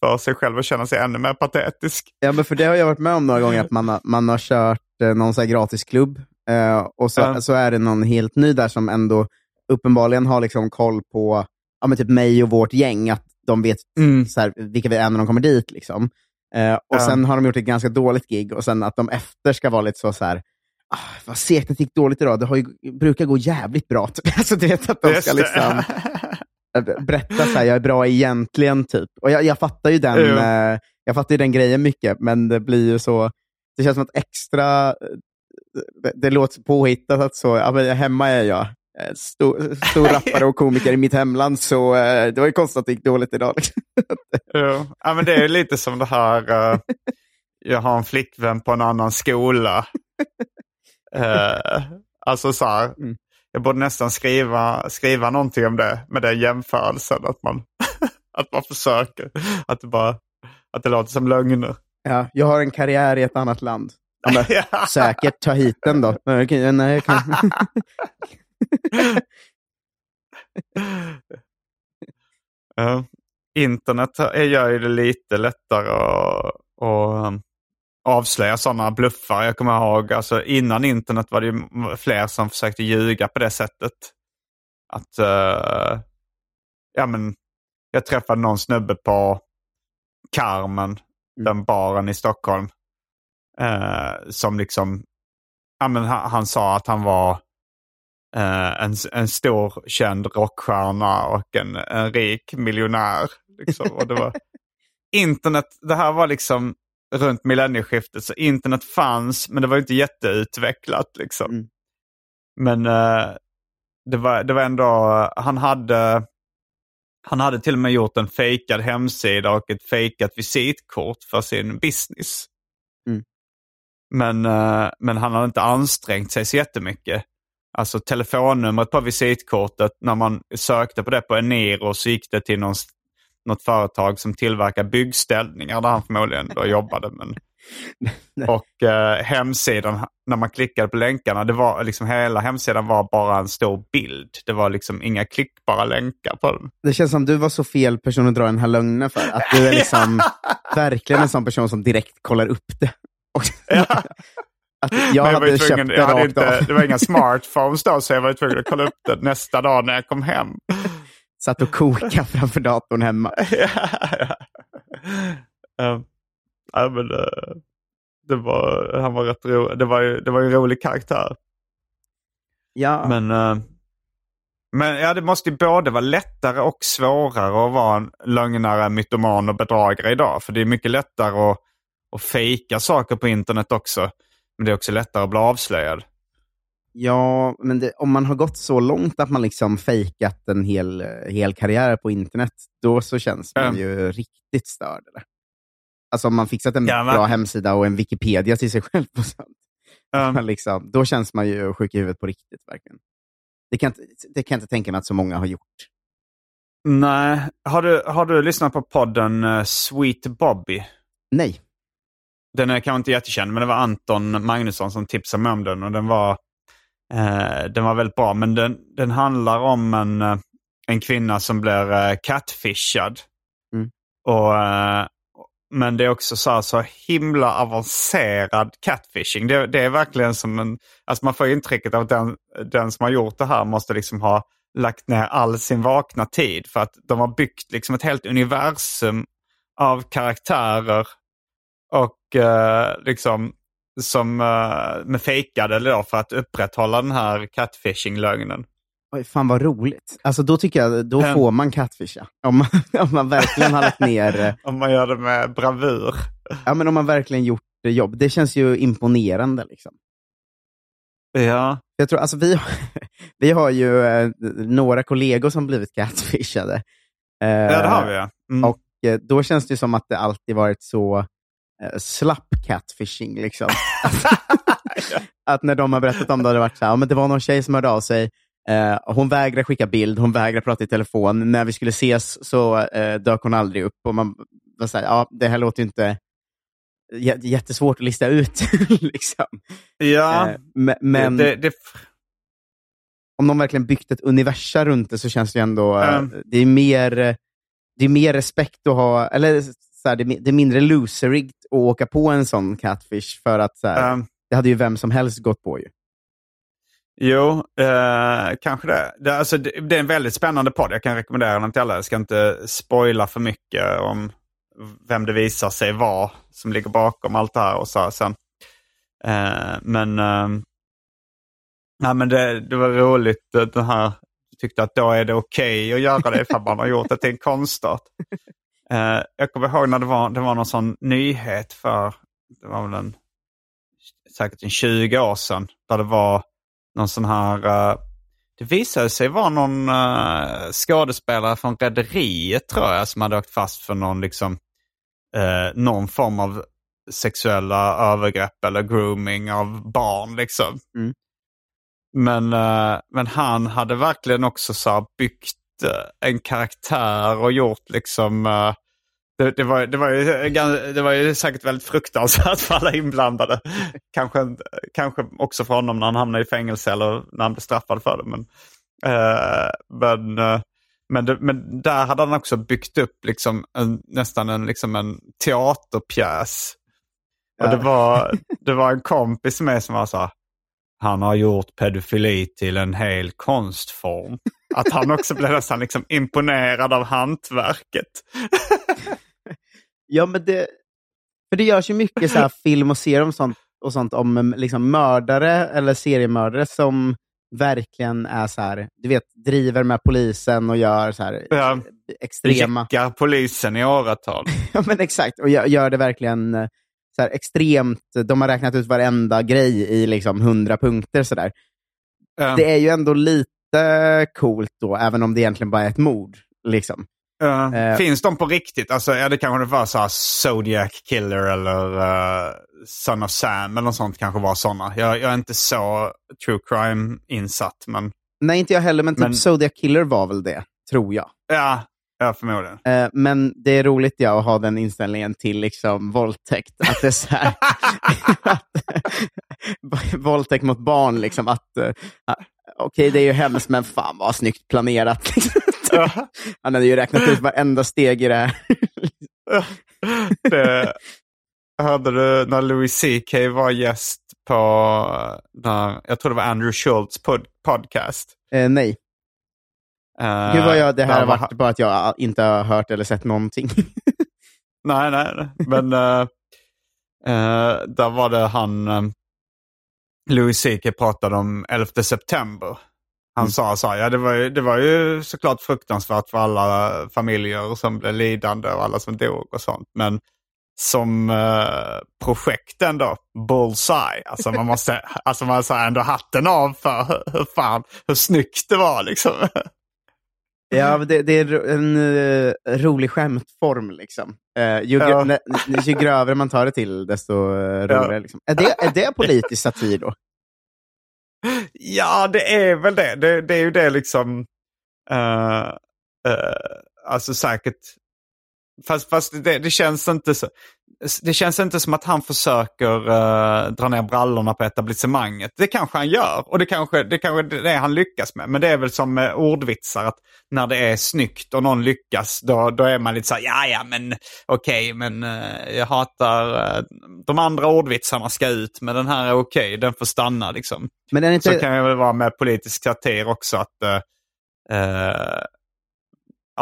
för sig själv att känna sig ännu mer patetisk. Ja, men för det har jag varit med om några gånger, att man har, man har kört eh, någon så här gratisklubb eh, och så, Ja. så är det någon helt ny där som ändå uppenbarligen har liksom koll på ja, men typ mig och vårt gäng, att de vet så här, vilka vi är när de kommer dit. Liksom. Eh, och Ja. Sen har de gjort ett ganska dåligt gig och sen att de efter ska vara lite så, så här, ah, vad segt att det gick dåligt idag, det har ju, brukar gå jävligt bra. Typ. Alltså, du vet att de ska liksom, eh, berätta så här, jag är bra egentligen, typ. Och jag, jag fattar ju den, Jo. eh, jag fattar ju den grejen mycket, men det blir ju så, det känns som att extra, eh, det, det låter påhittat att så, ja, men hemma är jag. eh, Stor, stor rappare och komiker i mitt hemland, så eh, det var ju konstigt att det gick dåligt idag. Jo. Ja, men det är lite som det här, eh, jag har en flickvän på en annan skola. Eh, alltså så här, Mm. jag borde nästan skriva, skriva någonting om det med den jämförelsen. Att man, att man försöker, att det, bara, att det låter som lögner. Ja, jag har en karriär i ett annat land. Ja. säkert, ta hit den då. Nej, jag kan... Ja. Internet är- gör ju det lite lättare att, avslöja sådana bluffar. Jag kommer ihåg, alltså, innan internet var det fler som försökte ljuga på det sättet. Att, eh, ja men, jag träffade någon snubbe på Carmen, den baren i Stockholm. eh, som liksom, ja men han, han sa att han var eh, en, en stor känd rockstjärna och en, en rik miljonär. Liksom. Och det var internet, det här var liksom runt millennieskiftet, så internet fanns men det var inte jätteutvecklat. Liksom. Mm. Men eh, det, var, det var ändå, han hade, han hade till och med gjort en fejkad hemsida och ett fejkat visitkort för sin business. Mm. Men, eh, men han hade inte ansträngt sig så jättemycket. Alltså telefonnumret på visitkortet, när man sökte på det på Eniro så gick det till någon, något företag som tillverkar byggställningar där han förmodligen då jobbade. Men, och eh, hemsidan, när man klickade på länkarna, det var liksom hela hemsidan var bara en stor bild. Det var liksom inga klickbara länkar på den. Det känns som du var så fel person att dra den här lögnen för. Att du är liksom verkligen en sån person som direkt kollar upp det. Ja. att jag var hade ju köpt tvungen, det jag hade inte, av. det var inga smartphones då, så jag var tvungen att kolla upp det nästa dag när jag kom hem. Satt och koka framför datorn hemma. Ja, ja, men, eh, det var, han var rätt ro, det var ju det var ju en rolig karaktär. Ja, Men, eh, men ja, det måste ju både vara lättare och svårare att vara en lögnare, mytoman och bedragare idag. För det är mycket lättare att, att fejka saker på internet också. Men det är också lättare att bli avslöjad. Ja, men det, om man har gått så långt att man liksom fejkat en hel, hel karriär på internet, då så känns man Mm. ju riktigt störd. Eller? Alltså om man fixat en Ja, bra hemsida och en Wikipedia till sig själv, och sånt, man liksom, då känns man ju sjuk i huvudet på riktigt. verkligen. Det kan, det kan jag inte tänka mig att så många har gjort. nej, har du, har du lyssnat på podden eh, Sweet Bobby? Nej. Den är kanske inte jättekänd, men det var Anton Magnusson som tipsade mig om den. Och den var, eh, den var väldigt bra, men den, den handlar om en, eh, en kvinna som blir eh, catfishad. Mm. Och, eh, men det är också så, här, så himla avancerad catfishing. Det, det är verkligen som en... Alltså man får intrycket av att den, den som har gjort det här måste liksom ha lagt ner all sin vakna tid. För att de har byggt liksom ett helt universum av karaktärer och eh, liksom som eh, med fejkade då för att upprätthålla den här catfishing-lögnen. Oj, fan vad roligt. Alltså då tycker jag, då Mm. får man catfisha. Om man, om man verkligen har lagt ner, eh, Om man gör det med bravur. ja men om man verkligen gjort eh, jobb. Det känns ju imponerande. liksom. Ja. Jag tror, alltså vi, vi har ju eh, några kollegor som blivit catfishade. Eh, ja, det har vi ja. Mm. Och eh, då känns det som att det alltid varit så slapp catfishing. Liksom. att när de har berättat om det har det varit så här, men det var någon tjej som hörde av sig. Eh, hon vägrar skicka bild, hon vägrar prata i telefon. När vi skulle ses så eh, dök hon aldrig upp. Och man var så här, ja, det här låter ju inte jä- jättesvårt att lista ut. liksom. ja, Eh, me- men det, det, om de verkligen byggt ett universum runt det så känns det ändå, eh, Mm. det är mer eh, det är mer respekt att ha, eller så här, det, det är mindre loserigt att åka på en sån catfish för att så här, ehm, det hade ju vem som helst gått på ju. Jo, eh, kanske det. Det, alltså, det. det är en väldigt spännande podd. Jag kan rekommendera den till alla. Jag ska inte spoila för mycket om vem det visar sig vara som ligger bakom allt det här. Och så sen. Eh, men ehm, nej, men det, det var roligt. eh, Den här, tyckte att då är det okej att göra det ifall man har gjort det till en konstart. Eh, jag kommer ihåg när det var, det var någon sån nyhet för, det var väl en, säkert en 20 år sedan, där det var någon sån här, eh, det visade sig vara någon eh, skådespelare från Rederiet tror jag som hade åkt fast för någon, liksom, eh, någon form av sexuella övergrepp eller grooming av barn. Liksom. Mm. Men, eh, men han hade verkligen också så byggt eh, en karaktär och gjort liksom det, det, var, det, var ju, det var ju säkert väldigt fruktansvärt för alla inblandade. kanske, kanske också för honom när han hamnade i fängelse eller när han blev straffad för det. Men, eh, men, eh, men, det, men där hade han också byggt upp liksom en, nästan en, liksom en teaterpjäs. Och det, var, det var en kompis med som var så här, han har gjort pedofili till en hel konstform. Att han också blev nästan liksom imponerad av hantverket. Ja, men det, för det görs ju mycket så här film och serier om sånt, och sånt om em, liksom mördare eller seriemördare som verkligen är så här, du vet, driver med polisen och gör så här Ja. extrema... Jäckar polisen i åratal. Ja, men exakt. Och gör, gör det verkligen eh, så här, extremt. De har räknat ut varenda grej i liksom 100 punkter. Så där. Ja. Det är ju ändå lite coolt då, även om det egentligen bara är ett mord. Liksom. Eh. Finns de på riktigt? Alltså, ja, det kanske var så här Zodiac Killer eller uh, Son of Sam eller något sånt kanske var sådana. Jag, jag är inte så true crime insatt, men Nej, inte jag heller, men typ Men- Zodiac Killer var väl det, tror jag. ja, ja förmodligen. Eh, men det är roligt ja, att ha den inställningen till liksom, våldtäkt. Att det är så här, våldtäkt mot barn, liksom, att okej, det är ju hemskt, men fan vad snyggt planerat. Han hade ju räknat ut varenda steg i det här. det, hörde du när Louis CK var gäst på, när, jag tror det var Andrew Schultz pod, podcast. Eh, nej. Uh, Gud vad jag, det här har var varit bara att jag inte har hört eller sett någonting. Nej, nej. Men uh, uh, där var det han, Louis CK pratade om 11 september. Han Mm. sa så här, ja det var, ju, det var ju såklart fruktansvärt för alla familjer som blev lidande och alla som dog och sånt. Men som uh, projekt ändå. Bullseye. Alltså man måste alltså man så ändå hatten av för hur, fan, hur snyggt det var liksom. Ja, det, det är en uh, rolig skämtform. Liksom. Uh, ju, ja. ne, ju grövre man tar det till, desto uh, roligare. Ja. Liksom. Är, det, är det politisk satir då? Ja, det är väl det. Det, det är ju det liksom. alltså säkert Fast, fast det, det, känns inte så, det känns inte som att han försöker uh, dra ner brallorna på etablissemanget. Det kanske han gör och det kanske det kanske är det han lyckas med. Men det är väl som med ordvitsar att när det är snyggt och någon lyckas då, då är man lite så här, ja ja men okej okay, men uh, jag hatar, uh, de andra ordvitsarna ska ut men den här är okej, okay, den får stanna liksom. Men den inte... Så kan det väl vara med politisk satir också att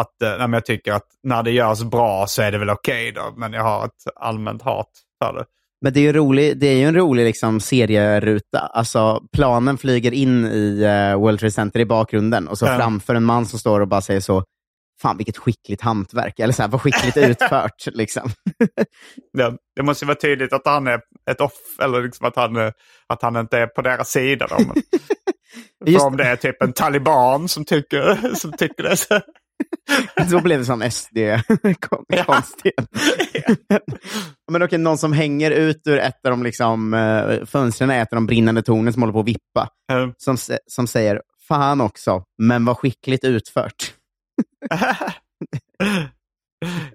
att äh, jag tycker att när det görs bra så är det väl okej okay då. Men jag har ett allmänt hat för det. Men det är ju, rolig, det är ju en rolig liksom, serieruta. Alltså, planen flyger in i uh, World Trade Center i bakgrunden och så mm. framför en man som står och bara säger så Fan vilket skickligt hantverk, eller så här, vad skickligt utfört. liksom. ja, det måste vara tydligt att han är ett off, eller liksom att, han, att han inte är på deras sida. Då. Just... om det är typ en taliban som tycker, som tycker det. Så blev det som SD konstigt. Men okej, någon som hänger ut ur ett av de liksom, uh, fönstren, ett av de brinnande tornen som håller på att vippa. Mm. Som, som säger, fan också, men vad skickligt utfört.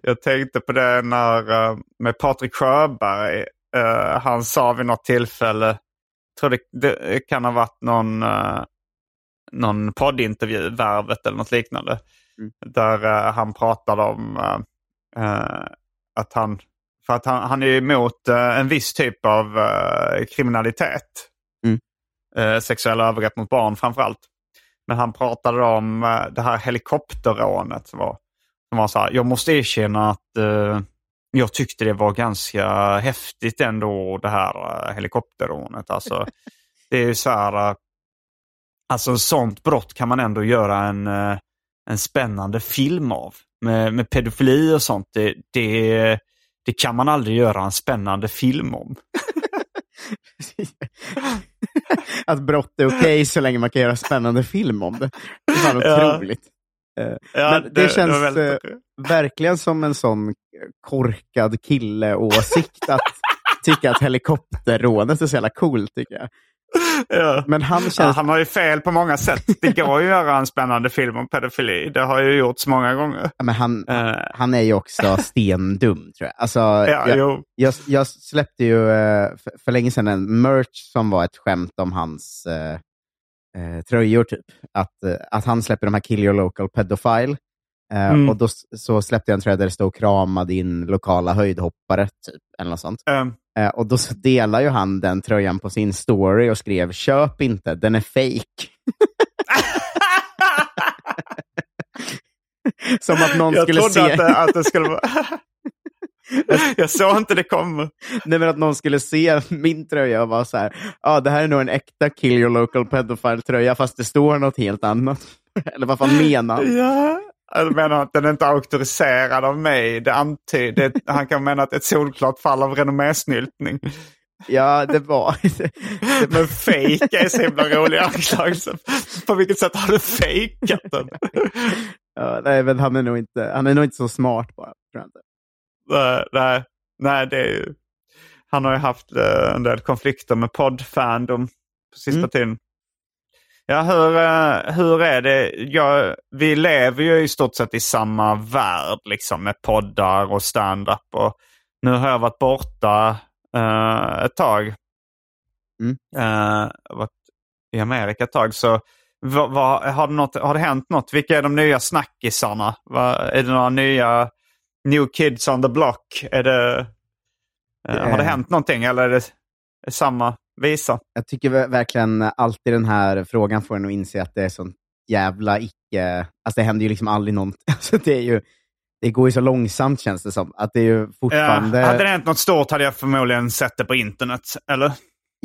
Jag tänkte på det när, uh, med Patrik Sjöberg. Uh, han sa vid något tillfälle, tror det, det kan ha varit någon, uh, någon poddintervju, Värvet eller något liknande. Mm. Där uh, han pratade om uh, att han, för att han, han är emot en viss typ av kriminalitet. Mm. sexuella övergrepp mot barn framförallt. Men han pratade om det här helikopterrånet. Som var, som var så här, jag måste erkänna att jag tyckte det var ganska häftigt ändå det här helikopterrånet. Alltså, det är ju så här, alltså sånt brott kan man ändå göra en en spännande film av. Med, med pedofili och sånt, det, det, det kan man aldrig göra en spännande film om. att brott är okej okay så länge man kan göra spännande film om det. Det är fan otroligt. Ja. Ja, Men det, det känns det eh, verkligen som en sån korkad kille-åsikt att tycka att helikopterrånet är så jävla coolt. Tycker jag. Ja. Men han, känns... ja, han har ju fel på många sätt. Det går ju att göra en spännande film om pedofili. Det har ju gjorts många gånger. Ja, men han, uh... han är ju också stendum, tror jag. Alltså, ja, jag, jag, jag, släppte ju uh, för, för, länge sedan en merch som var ett skämt om hans uh, tröjor. Typ. Att, att han släpper de här Kill your local pedophile. Mm. Och då så släppte jag en tröja där det stod krama din lokala höjdhoppare. Typ, eller något sånt. Eh, och då delade ju han den tröjan på sin story och skrev köp inte, den är fake. Som att någon jag skulle se... Jag trodde att det skulle vara... jag såg inte det komma. Nej, men att någon skulle se min tröja och vara så här, ah, det här är nog en äkta kill your local pedophile-tröja, fast det står något helt annat. Eller vad fan menar han? Ja, menar att den är inte auktoriserad av mig. Det antyder, han kan mena att det ett solklart fall av renommésnyltning. Ja, det var... Men fake är så himla rolig anklagelse. På vilket sätt har du fejkat den? Ja, nej, men han är nog inte, han är nog inte så smart bara. Tror inte. Nej, nej, nej det är ju... Han har ju haft uh, en del konflikter med poddfandom på sista mm. tiden. Ja, hur, eh, hur är det? Ja, vi lever ju i stort sett i samma värld liksom med poddar och stand-up. Och nu har jag varit borta uh, ett tag. Mm. Uh, varit i Amerika ett tag. Så vad, vad, har, det något, har det hänt något? Vilka är de nya snackisarna? Va, är det några nya New Kids on the Block? Är det, uh, Har det hänt någonting eller är det samma visa. Jag tycker verkligen alltid den här frågan får en att inse att det är sånt jävla icke... Alltså det händer ju liksom aldrig någonting. Alltså det, är ju, det går ju så långsamt känns det som. Att det är ju fortfarande... Ja, hade det hänt något stort hade jag förmodligen sett det på internet, eller?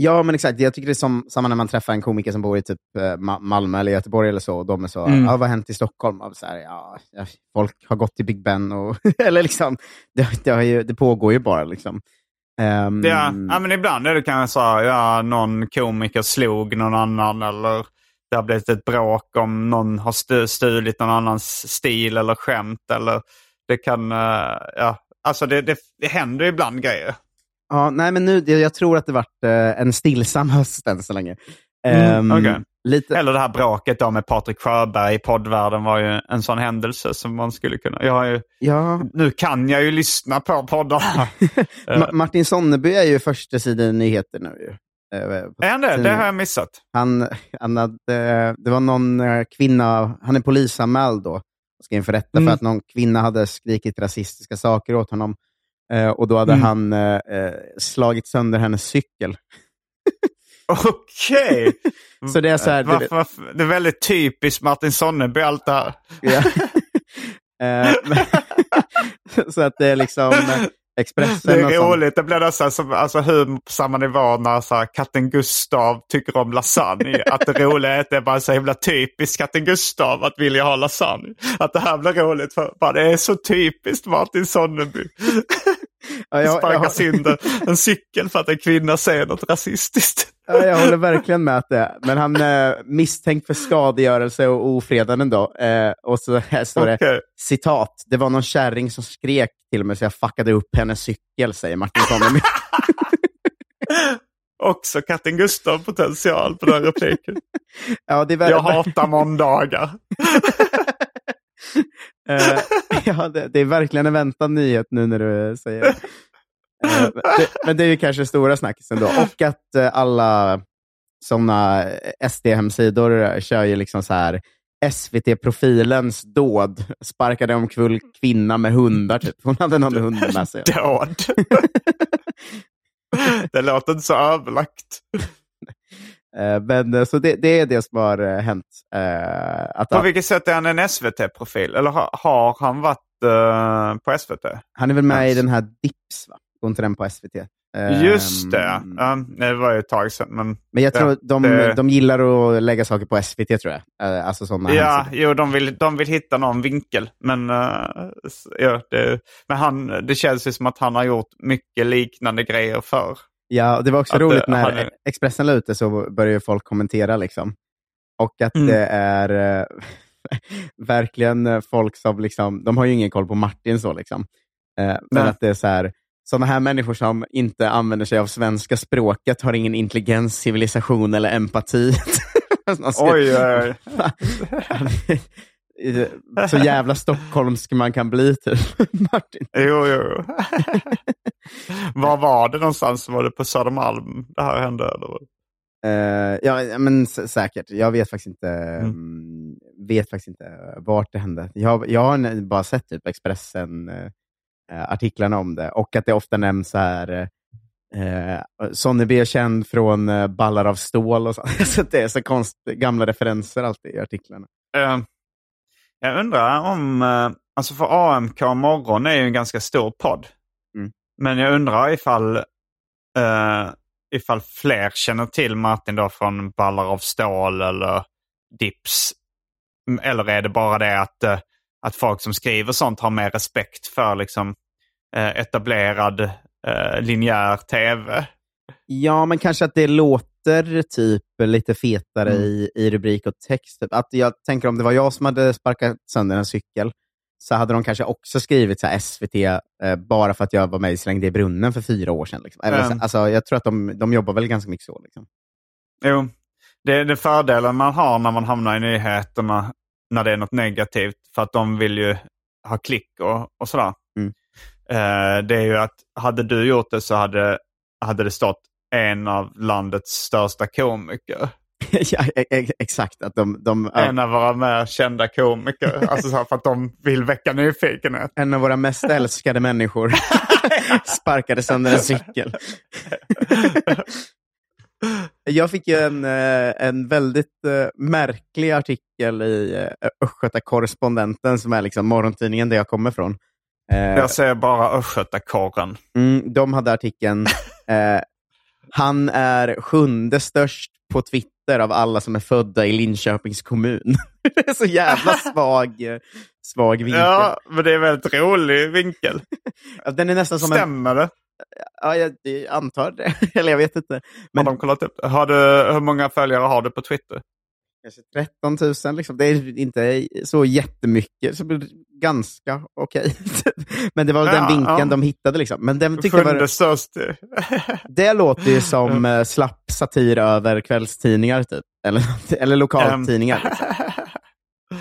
Ja, men exakt. Jag tycker det är som, samma när man träffar en komiker som bor i typ eh, Ma- Malmö eller Göteborg eller så. Och de är så, Mm. ja, vad har hänt i Stockholm? Och så här, ja, folk har gått till Big Ben. Och, eller liksom, det, det, ju, det pågår ju bara. Liksom. Ehm, Ja, ja, men ibland är det kanske så här, ja, någon komiker slog någon annan eller det har blivit ett bråk om någon har stu- stulit någon annans stil eller skämt. Eller det kan, eh, ja, alltså det, det, det händer ibland grejer. Ja, nej, men nu, jag, tror att det varit eh, en stillsam höst än så länge. Mm, Ehm, okej. Lite, Eller det här bråket då med Patrik Sjöberg i poddvärlden var ju en sån händelse som man skulle kunna... Jag har ju, ja, nu kan jag ju lyssna på poddar. Ma- Martin Sonneby är ju första sidan nyheter nu. Ju. Eh, är han det? Det har jag missat. Han, han hade, det var någon eh, kvinna, han är polisanmäld då, och ska inför rätta Mm. för att någon kvinna hade skrikit rasistiska saker åt honom. Eh, och då hade Mm. han eh, eh, slagit sönder hennes cykel. Okej. Så det är så här, det- Varför- varför- det är väldigt typiskt Martin Sonneby allt det här. Ja. Eh, så att det är liksom eh, Expressen Det är roligt. Det blir nästan som alltså, humor på samma nivå när så här, katten Gustav tycker om lasagne. Att det roliga är att det är bara så himla typiskt katten Gustav att vilja ha lasagne. Att det här blir roligt för bara, det är så typiskt Martin Sonneby. Ja, jag, Sparka jag, synder en cykel för att en kvinna säger något rasistiskt. Ja, jag håller verkligen med att det är. Men han är misstänkt för skadegörelse och ofredande då. Eh, och så här står det Okej. citat. Det var någon kärring som skrek till mig så jag fuckade upp hennes cykel, säger Martin Sonneby. Också katten Gustav potential på den repliken. ja, det är Jag hatar måndagar. Eh, ja, det, det är verkligen en väntad nyhet nu när du säger det. Eh, det. Men det är ju kanske stora snackisen då. Och att eh, alla sådana SD-hemsidor kör ju liksom så här SVT-profilens dåd. Sparkade omkull kvinna med hundar. Typ. Hon hade någon hund med sig. Dåd. det låter inte så överlagt. Eh, Men, eh, så det, det är det som har eh, hänt. Eh, Att, På vilket sätt är han en SVT-profil? Eller har, har han varit eh, på SVT? han är väl med i Alltså. den här Dips, va? Går inte den på SVT? Just det. Ehm, ja. det var ju ett tag sedan. Men, Men jag tror att de, det- de gillar att lägga saker på SVT, tror jag. Eh, Alltså sådana ja, jo, de vill, de vill hitta någon vinkel. Men, eh, ja, det, men han, det känns ju som att han har gjort mycket liknande grejer för. Ja, det var också Att, roligt eh, när han Expressen la ut det så började folk kommentera. liksom. Och att Mm. det är verkligen folk som, liksom, de har ju ingen koll på Martin så liksom. Men Nej. att det är så här, sådana här människor som inte använder sig av svenska språket har ingen intelligens, civilisation eller empati. Oj, oj, oj. så jävla stockholmsk man kan bli, typ. Martin. Jo, jo. Var var det någonstans? Var det på Södermalm det här hände? Eller? Eh, ja, men säkert. Jag vet faktiskt inte Mm. mm. vet faktiskt inte vart det hände. Jag, jag har bara sett typ Expressen eh, artiklarna om det och att det ofta nämns så här eh, Sonneby är känd från eh, ballar av stål och så. så det är så konst, gamla referenser alltid i artiklarna. Eh, jag undrar om, eh, alltså för AMK morgon är ju en ganska stor podd. Mm. Men jag undrar ifall, eh, ifall fler känner till Martin då från Ballar av stål eller Dips. Eller är det bara det att, eh, att folk som skriver sånt har mer respekt för liksom, eh, etablerad eh, linjär tv? Ja, men kanske att det låter typ lite fetare Mm. i, i rubrik och text. Att jag tänker om det var jag som hade sparkat sönder en cykel, så hade de kanske också skrivit så SVT eh, bara för att jag var med i Släng i brunnen för fyra år sedan. Liksom. Så- Mm. alltså, jag tror att de, de jobbar väl ganska mycket så. Liksom. Jo, det är det fördelen man har när man hamnar i nyheterna när det är något negativt. För att de vill ju ha klick och, och sådär. Mm. Eh, det är ju att hade du gjort det så hade, hade det stått en av landets största komiker. ja, e- e- exakt. Att de, de, En av våra mer kända komiker. alltså så här, för att de vill väcka nyfikenhet. en av våra mest älskade människor sparkade sönder en cykel. Jag fick ju en, eh, en väldigt eh, märklig artikel i eh, Östgöta Correspondenten som är liksom morgontidningen där jag kommer från. Jag säger bara Östgötakorren. mm, de hade artikeln eh, Han är sjunde störst på Twitter av alla som är födda i Linköpings kommun. det är så jävla svag, svag vinkel. Ja, men det är en väldigt rolig vinkel. Den är nästan som en... Stämmer det? Ja, jag, jag antar det. Eller jag vet inte. Men... Har de kollat upp? Har du, hur många följare har du på Twitter? Kanske 13 000. Liksom. Det är inte så jättemycket. Så ganska okej. Okay. Men det var ja, den vinkeln ja. de hittade. Liksom. Men den tyckte var... störst. det låter ju som uh, slapp satir över kvällstidningar, typ. Eller, eller lokaltidningar. Um...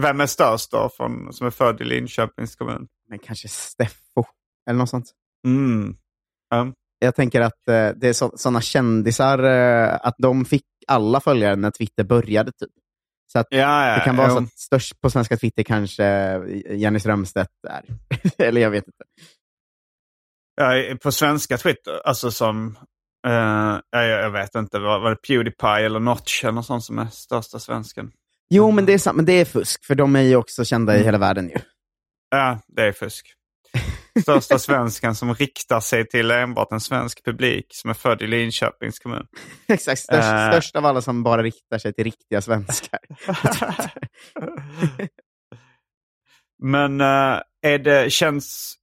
Vem är störst då, från, som är född i Linköpings kommun? Men kanske Steffo, eller något sånt. Mm. Um. Jag tänker att eh, det är sådana kändisar, eh, att de fick alla följare när Twitter började. typ. Så att ja, ja, det kan vara så att störst på svenska Twitter kanske Jenny Strömstedt är. Eller jag vet inte. Ja, på svenska Twitter, alltså som, uh, jag, jag, vet inte, var, var det Pewdiepie eller Notch eller något sånt som är största svensken? Jo, men det är, men det är fusk, för de är ju också kända mm. i hela världen. ju. Ja, det är fusk. Största svenskan som riktar sig till enbart en svensk publik som är född i Linköpings kommun. Exakt, störst, uh, störst av alla som bara riktar sig till riktiga svenskar. Men uh, är det, känns,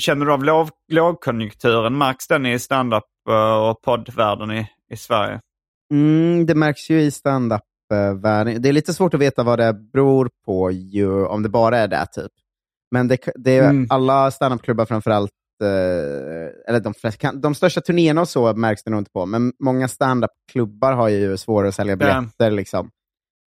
känner du av låg, lågkonjunkturen? Märks den i standup uh, och poddvärlden i, i Sverige? Mm, det märks ju i standup-världen. Det är lite svårt att veta vad det beror på, ju, om det bara är det. typ. Men det, det är mm. alla standupklubbar framförallt, eh, eller de, flesta, de största turnéerna och så märks det nog inte på, men många standupklubbar har ju svårare att sälja biljetter. Ja. Liksom.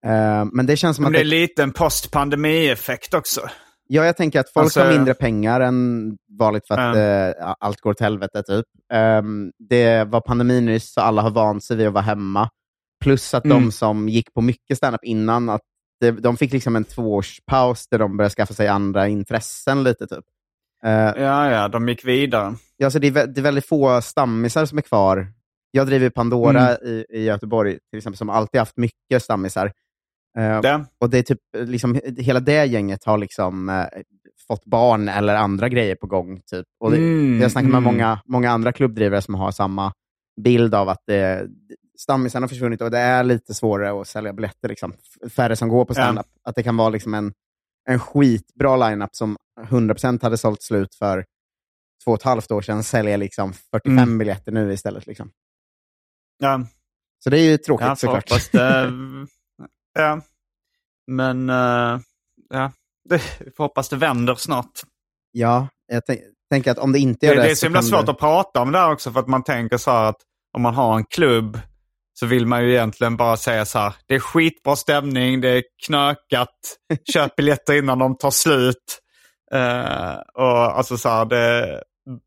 Uh, men det känns som men att... det är lite en postpandemi-effekt också. Ja, jag tänker att folk alltså... har mindre pengar än vanligt för att mm. uh, allt går åt helvete. Typ. Um, det var pandemi nyss, så alla har vant sig vid att vara hemma. Plus att mm. de som gick på mycket standup innan, att de fick liksom en tvåårspaus där de började skaffa sig andra intressen lite. typ. Uh, ja, ja, de gick vidare. Ja, så det, är, det är väldigt få stammisar som är kvar. Jag driver Pandora mm. i, i Göteborg, till exempel, som alltid haft mycket stammisar. Uh, det. Och det är typ, liksom, hela det gänget har liksom, uh, fått barn eller andra grejer på gång. Typ. Och det, mm, jag snackar med mm. många, många andra klubbdrivare som har samma bild av att det, stammisarna har försvunnit och det är lite svårare att sälja biljetter. Liksom. Färre som går på standup. Ja. Att det kan vara liksom en, en skitbra lineup som 100% hade sålt slut för två och ett halvt år sedan, säljer liksom 45 mm. biljetter nu istället. Liksom. Ja. Så det är ju tråkigt ja, såklart. Fast, äh, ja, men äh, ja. vi får hoppas det vänder snart. Ja, jag tänker att om det inte gör det... Det, det är så himla svårt det... att prata om det här också, för att man tänker så här att om man har en klubb så vill man ju egentligen bara säga så här. Det är skitbra stämning, det är knökat, köp biljetter innan de tar slut. Uh, och alltså så här, det,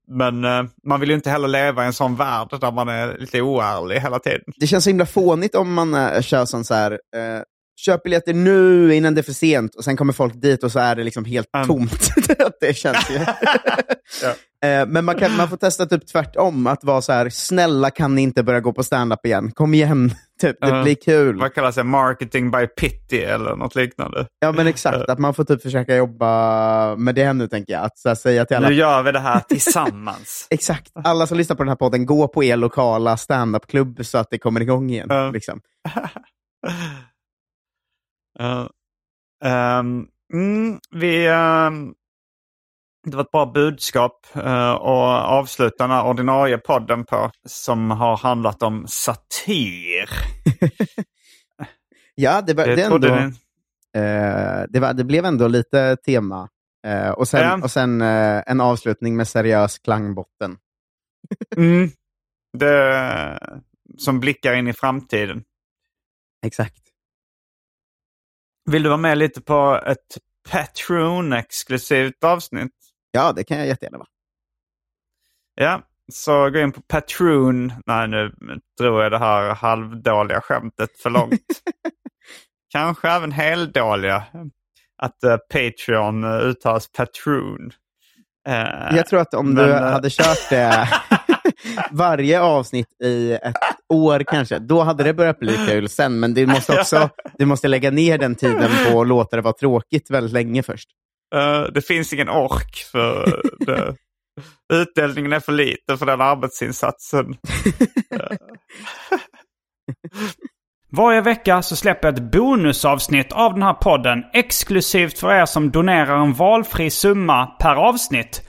men uh, man vill ju inte heller leva i en sån värld där man är lite oärlig hela tiden. Det känns så himla fånigt om man uh, kör sån så här, köp biljetter nu innan det är för sent och sen kommer folk dit och så är det liksom helt um. tomt. det känns ju. ja. Eh, men man, kan, man får testa typ tvärtom, att vara så här, snälla kan ni inte börja gå på stand-up igen? Kom igen, typ, det uh, blir kul. Vad kallas det? Marketing by pity eller något liknande? Ja, men exakt. Att man får typ försöka jobba med det nu, tänker jag. Att så här, säga till alla... Nu gör vi det här tillsammans. exakt. Alla som lyssnar på den här podden, gå på er lokala stand-up-klubb så att det kommer igång igen. Uh. Liksom. Uh, um, mm, vi... Um det var ett bra budskap uh, och avsluta den ordinarie podden på som har handlat om satir. ja, det, var, det, det, ändå, uh, det, var, det blev ändå lite tema. Uh, och sen, ja. och sen en avslutning med seriös klangbotten. mm. det, som blickar in i framtiden. Exakt. Vill du vara med lite på ett Patreon-exklusivt avsnitt? Ja, det kan jag jättegärna vara. Ja, så gå in på Patreon. Nej, nu drog jag det här halvdåliga skämtet för långt. Kanske även heldåliga. Att uh, Patreon uh, uttalas Patron. Uh, jag tror att om men, du hade kört det varje avsnitt i ett år kanske, då hade det börjat bli kul sen. Men du måste också du måste lägga ner den tiden på att låta det vara tråkigt väldigt länge först. Uh, det finns ingen ork för det. Utdelningen är för liten för den arbetsinsatsen. Varje vecka så släpper jag ett bonusavsnitt av den här podden exklusivt för er som donerar en valfri summa per avsnitt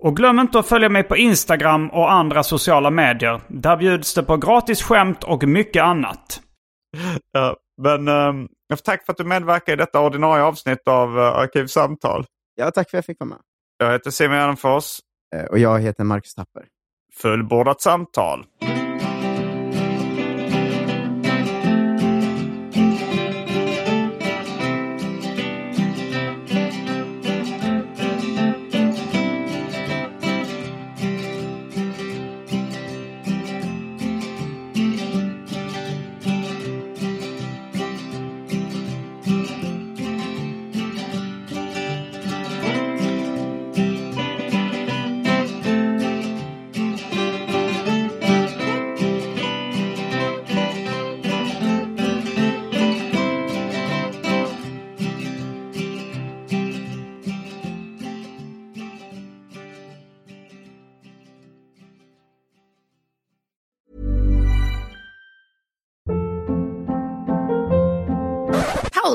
Och glöm inte att följa mig på Instagram och andra sociala medier. Där bjuds det på gratis skämt och mycket annat. Ja, men um, tack för att du medverkar i detta ordinarie avsnitt av uh, Arkivsamtal. Ja, tack för att jag fick vara med. Jag heter Simon Gärdenfors. Eh, Och jag heter Marcus Tapper. Fullbordat samtal.